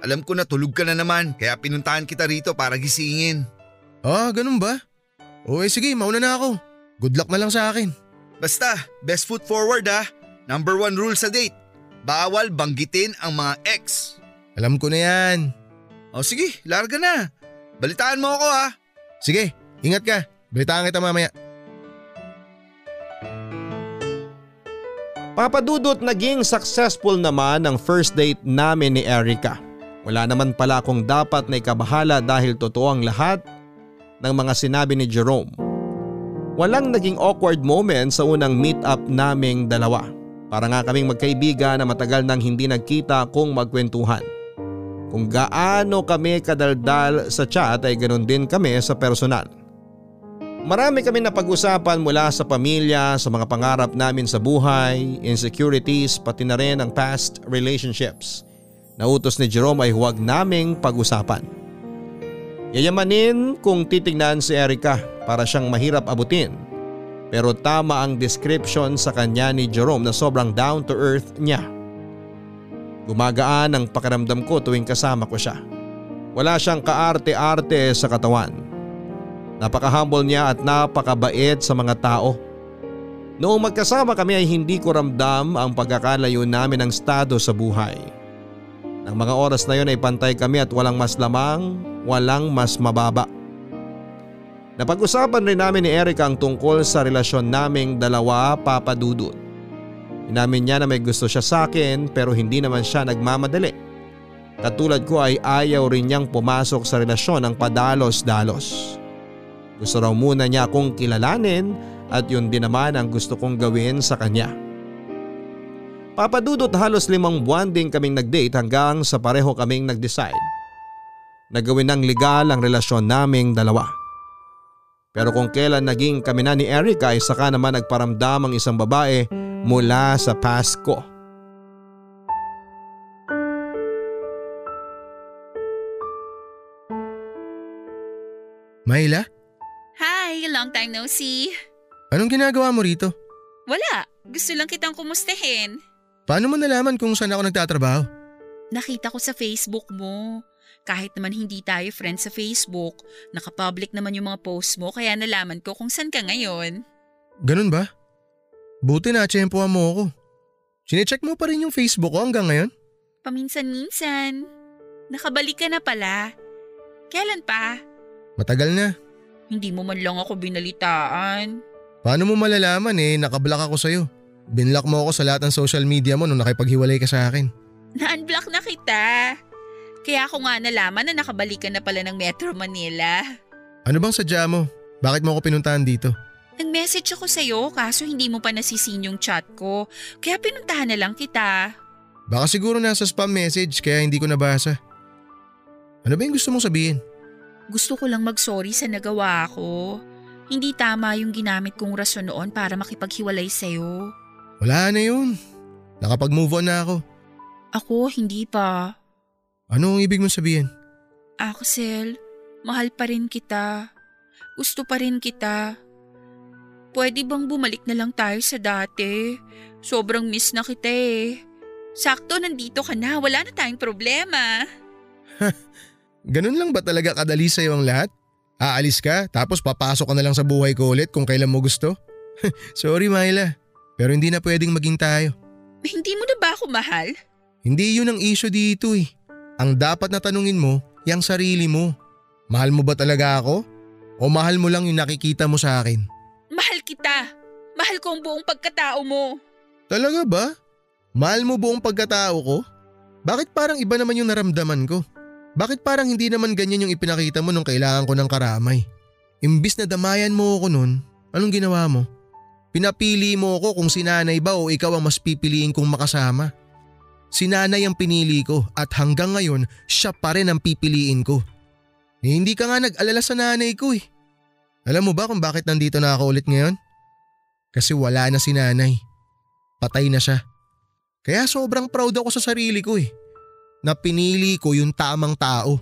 Alam ko na tulog ka na naman kaya pinuntahan kita rito para gisingin. Ah, ganun ba? O eh sige, mauna na ako. Good luck na lang sa akin. Basta, best foot forward ha. Number one rule sa date. Bawal banggitin ang mga ex. Alam ko na yan. O sige, larga na. Balitaan mo ako ha. Sige, ingat ka. Balitaan kita mamaya. Papadudot naging successful naman ang first date namin ni Erica. Wala naman pala akong dapat na ikabahala dahil totoo ang lahat ng mga sinabi ni Jerome. Walang naging awkward moment sa unang meet up naming dalawa. Para nga kaming magkaibigan na matagal nang hindi nagkita kung magkwentuhan. Kung gaano kami kadaldal sa chat ay ganoon din kami sa personal. Marami kami napag-usapan mula sa pamilya, sa mga pangarap namin sa buhay, insecurities, pati na rin ang past relationships. Nautos ni Jerome ay huwag naming pag-usapan. Yayamanin kung titignan si Erica para siyang mahirap abutin. Pero tama ang description sa kanya ni Jerome na sobrang down to earth niya. Gumagaan ang pakiramdam ko tuwing kasama ko siya. Wala siyang kaarte-arte sa katawan Napaka-humble niya at napakabait sa mga tao. Noong magkasama kami ay hindi ko ramdam ang pagkakalayo namin ng estado sa buhay. Nang mga oras na yon ay pantay kami at walang mas lamang, walang mas mababa. Napag-usapan rin namin ni Erica ang tungkol sa relasyon naming dalawa papadudod. Inamin niya na may gusto siya sa akin pero hindi naman siya nagmamadali. Katulad ko ay ayaw rin niyang pumasok sa relasyon ng padalos-dalos. Gusto raw muna niya akong kilalanin at yun din naman ang gusto kong gawin sa kanya. Papadudot halos limang buwan din kaming nag-date hanggang sa pareho kaming nag-decide na gawin ng legal ang relasyon naming dalawa. Pero kung kailan naging kami na ni Erica ay saka naman nagparamdam ang isang babae mula sa past ko. Mayla? Hi, long time no see. Anong ginagawa mo rito? Wala, gusto lang kitang kumustahin. Paano mo nalaman kung saan ako nagtatrabaho? Nakita ko sa Facebook mo. Kahit naman hindi tayo friends sa Facebook, nakapublic naman yung mga posts mo kaya nalaman ko kung saan ka ngayon. Ganun ba? Buti na tsempohan mo ako. Sinecheck mo pa rin yung Facebook ko hanggang ngayon? Paminsan-minsan. Nakabalik ka na pala. Kailan pa? Matagal na. Hindi mo man lang ako binalitaan. Paano mo malalaman eh, nakablock ako sa'yo. Binlock mo ako sa lahat ng social media mo nung nakipaghiwalay ka sa akin. Na-unblock na kita. Kaya ako nga nalaman na nakabalikan na pala ng Metro Manila. Ano bang sadya mo? Bakit mo ako pinuntahan dito? Nag-message ako sa'yo kaso hindi mo pa nasisin yung chat ko. Kaya pinuntahan na lang kita. Baka siguro nasa spam message kaya hindi ko nabasa. Ano ba yung gusto mong sabihin? Gusto ko lang mag-sorry sa nagawa ko. Hindi tama yung ginamit kong rason noon para makipaghiwalay sa'yo. Wala na yun. Nakapag-move on na ako. Ako, hindi pa. Ano ang ibig mong sabihin? Axel, mahal pa rin kita. Gusto pa rin kita. Pwede bang bumalik na lang tayo sa dati? Sobrang miss na kita eh. Sakto, nandito ka na. Wala na tayong problema. Ganun lang ba talaga kadali sa'yo ang lahat? Aalis ka tapos papasok ka na lang sa buhay ko ulit kung kailan mo gusto? Sorry Myla, pero hindi na pwedeng maging tayo. Hindi mo na ba ako mahal? Hindi yun ang issue dito eh. Ang dapat na tanungin mo, yung sarili mo. Mahal mo ba talaga ako? O mahal mo lang yung nakikita mo sa akin? Mahal kita. Mahal ko ang buong pagkatao mo. Talaga ba? Mahal mo buong pagkatao ko? Bakit parang iba naman yung naramdaman ko? Bakit parang hindi naman ganyan yung ipinakita mo nung kailangan ko ng karamay? Imbis na damayan mo ako nun, anong ginawa mo? Pinapili mo ako kung sinanay ba o ikaw ang mas pipiliin kong makasama. Sinanay ang pinili ko at hanggang ngayon siya pa rin ang pipiliin ko. Eh, hindi ka nga nag-alala sa nanay ko eh. Alam mo ba kung bakit nandito na ako ulit ngayon? Kasi wala na si nanay. Patay na siya. Kaya sobrang proud ako sa sarili ko eh na pinili ko yung tamang tao.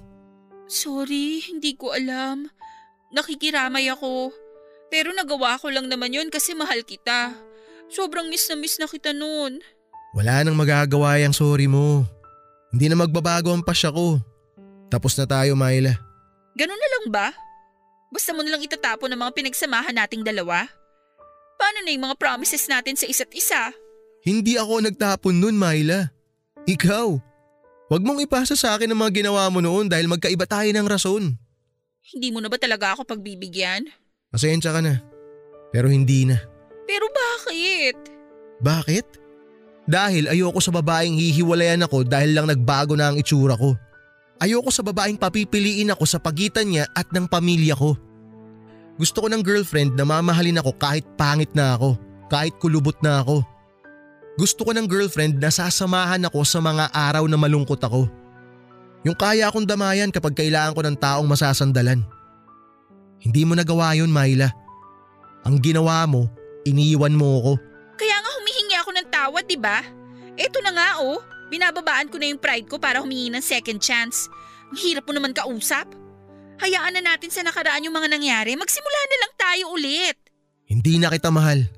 Sorry, hindi ko alam. Nakikiramay ako. Pero nagawa ko lang naman yun kasi mahal kita. Sobrang miss na miss na kita noon. Wala nang magagawa yung sorry mo. Hindi na magbabago ang pasya ko. Tapos na tayo, Myla. Ganun na lang ba? Basta mo na lang itatapon ang mga pinagsamahan nating dalawa? Paano na yung mga promises natin sa isa't isa? Hindi ako nagtapon nun, Myla. Ikaw. Huwag mong ipasa sa akin ang mga ginawa mo noon dahil magkaiba tayo ng rason. Hindi mo na ba talaga ako pagbibigyan? Pasensya ka na. Pero hindi na. Pero bakit? Bakit? Dahil ayoko sa babaeng hihiwalayan ako dahil lang nagbago na ang itsura ko. Ayoko sa babaeng papipiliin ako sa pagitan niya at ng pamilya ko. Gusto ko ng girlfriend na mamahalin ako kahit pangit na ako, kahit kulubot na ako. Gusto ko ng girlfriend na sasamahan ako sa mga araw na malungkot ako. Yung kaya akong damayan kapag kailangan ko ng taong masasandalan. Hindi mo nagawa yun, Myla. Ang ginawa mo, iniiwan mo ako. Kaya nga humihingi ako ng tawad, di ba? Eto na nga oh, binababaan ko na yung pride ko para humingi ng second chance. Ang hirap mo naman kausap. Hayaan na natin sa nakaraan yung mga nangyari. Magsimula na lang tayo ulit. Hindi na kita mahal.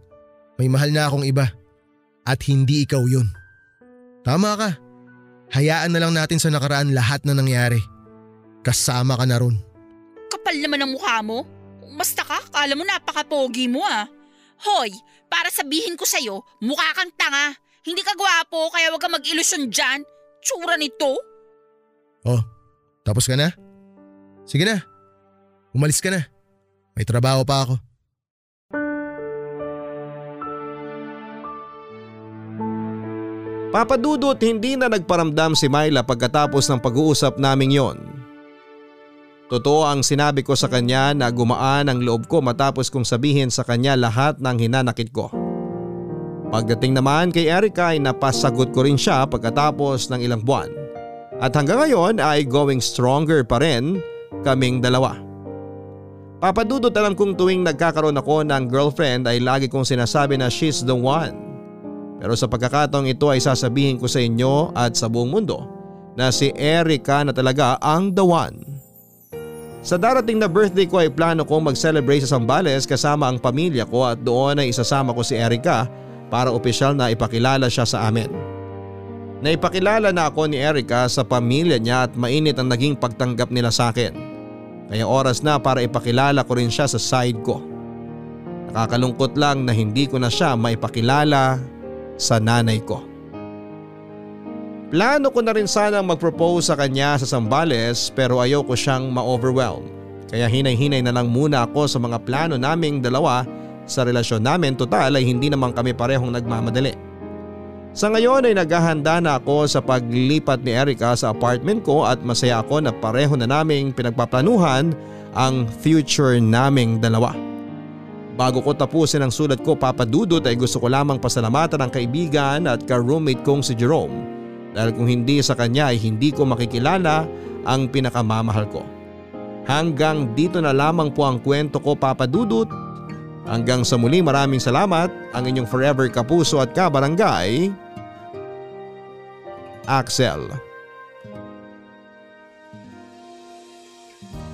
May mahal na akong iba. At hindi ikaw yun. Tama ka. Hayaan na lang natin sa nakaraan lahat na nangyari. Kasama ka na ron. Kapal naman ang mukha mo. Basta ka, kala mo napaka-pogi mo ah. Hoy, para sabihin ko sa'yo, mukha kang tanga. Hindi ka gwapo, kaya wag ka mag-ilusyon dyan. Tsura nito. Oh, tapos ka na? Sige na. Umalis ka na. May trabaho pa ako. Papadudot hindi na nagparamdam si Myla pagkatapos ng pag-uusap naming yon. Totoo ang sinabi ko sa kanya na gumaan ang loob ko matapos kong sabihin sa kanya lahat ng hinanakit ko. Pagdating naman kay Erica ay napasagot ko rin siya pagkatapos ng ilang buwan. At hanggang ngayon ay going stronger pa rin kaming dalawa. Papadudot alam kong tuwing nagkakaroon ako ng girlfriend ay lagi kong sinasabi na she's the one. Pero sa pagkakataong ito ay sasabihin ko sa inyo at sa buong mundo na si Erica na talaga ang the one. Sa darating na birthday ko ay plano kong mag-celebrate sa Sambales kasama ang pamilya ko at doon ay isasama ko si Erica para opisyal na ipakilala siya sa amin. Naipakilala na ako ni Erica sa pamilya niya at mainit ang naging pagtanggap nila sa akin. Kaya oras na para ipakilala ko rin siya sa side ko. Nakakalungkot lang na hindi ko na siya maipakilala sa nanay ko. Plano ko na rin sana mag-propose sa kanya sa Sambales pero ayaw ko siyang ma-overwhelm. Kaya hinay-hinay na lang muna ako sa mga plano naming dalawa sa relasyon namin total ay hindi naman kami parehong nagmamadali. Sa ngayon ay naghahanda na ako sa paglipat ni Erica sa apartment ko at masaya ako na pareho na naming pinagpaplanuhan ang future naming dalawa. Bago ko tapusin ang sulat ko papadudot ay gusto ko lamang pasalamatan ang kaibigan at ka-roommate kong si Jerome dahil kung hindi sa kanya ay hindi ko makikilala ang pinakamamahal ko. Hanggang dito na lamang po ang kwento ko papadudot. Hanggang sa muli maraming salamat ang inyong forever kapuso at kabarangay, Axel.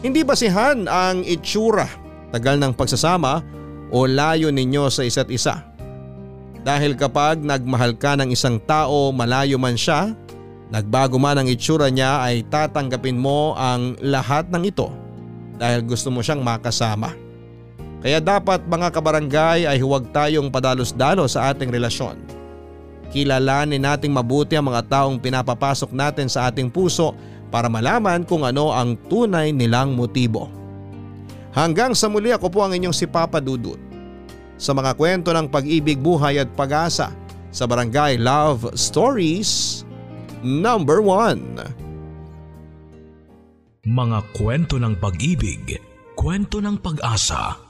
Hindi basihan ang itsura, tagal ng pagsasama o layo ninyo sa isa't isa. Dahil kapag nagmahal ka ng isang tao malayo man siya, nagbago man ang itsura niya ay tatanggapin mo ang lahat ng ito dahil gusto mo siyang makasama. Kaya dapat mga kabarangay ay huwag tayong padalos-dalos sa ating relasyon. Kilalanin nating mabuti ang mga taong pinapapasok natin sa ating puso para malaman kung ano ang tunay nilang motibo. Hanggang sa muli ako po ang inyong si Papa Dudut sa mga kwento ng pag-ibig, buhay at pag-asa sa Barangay Love Stories Number 1 Mga kwento ng pag-ibig, kwento ng pag-asa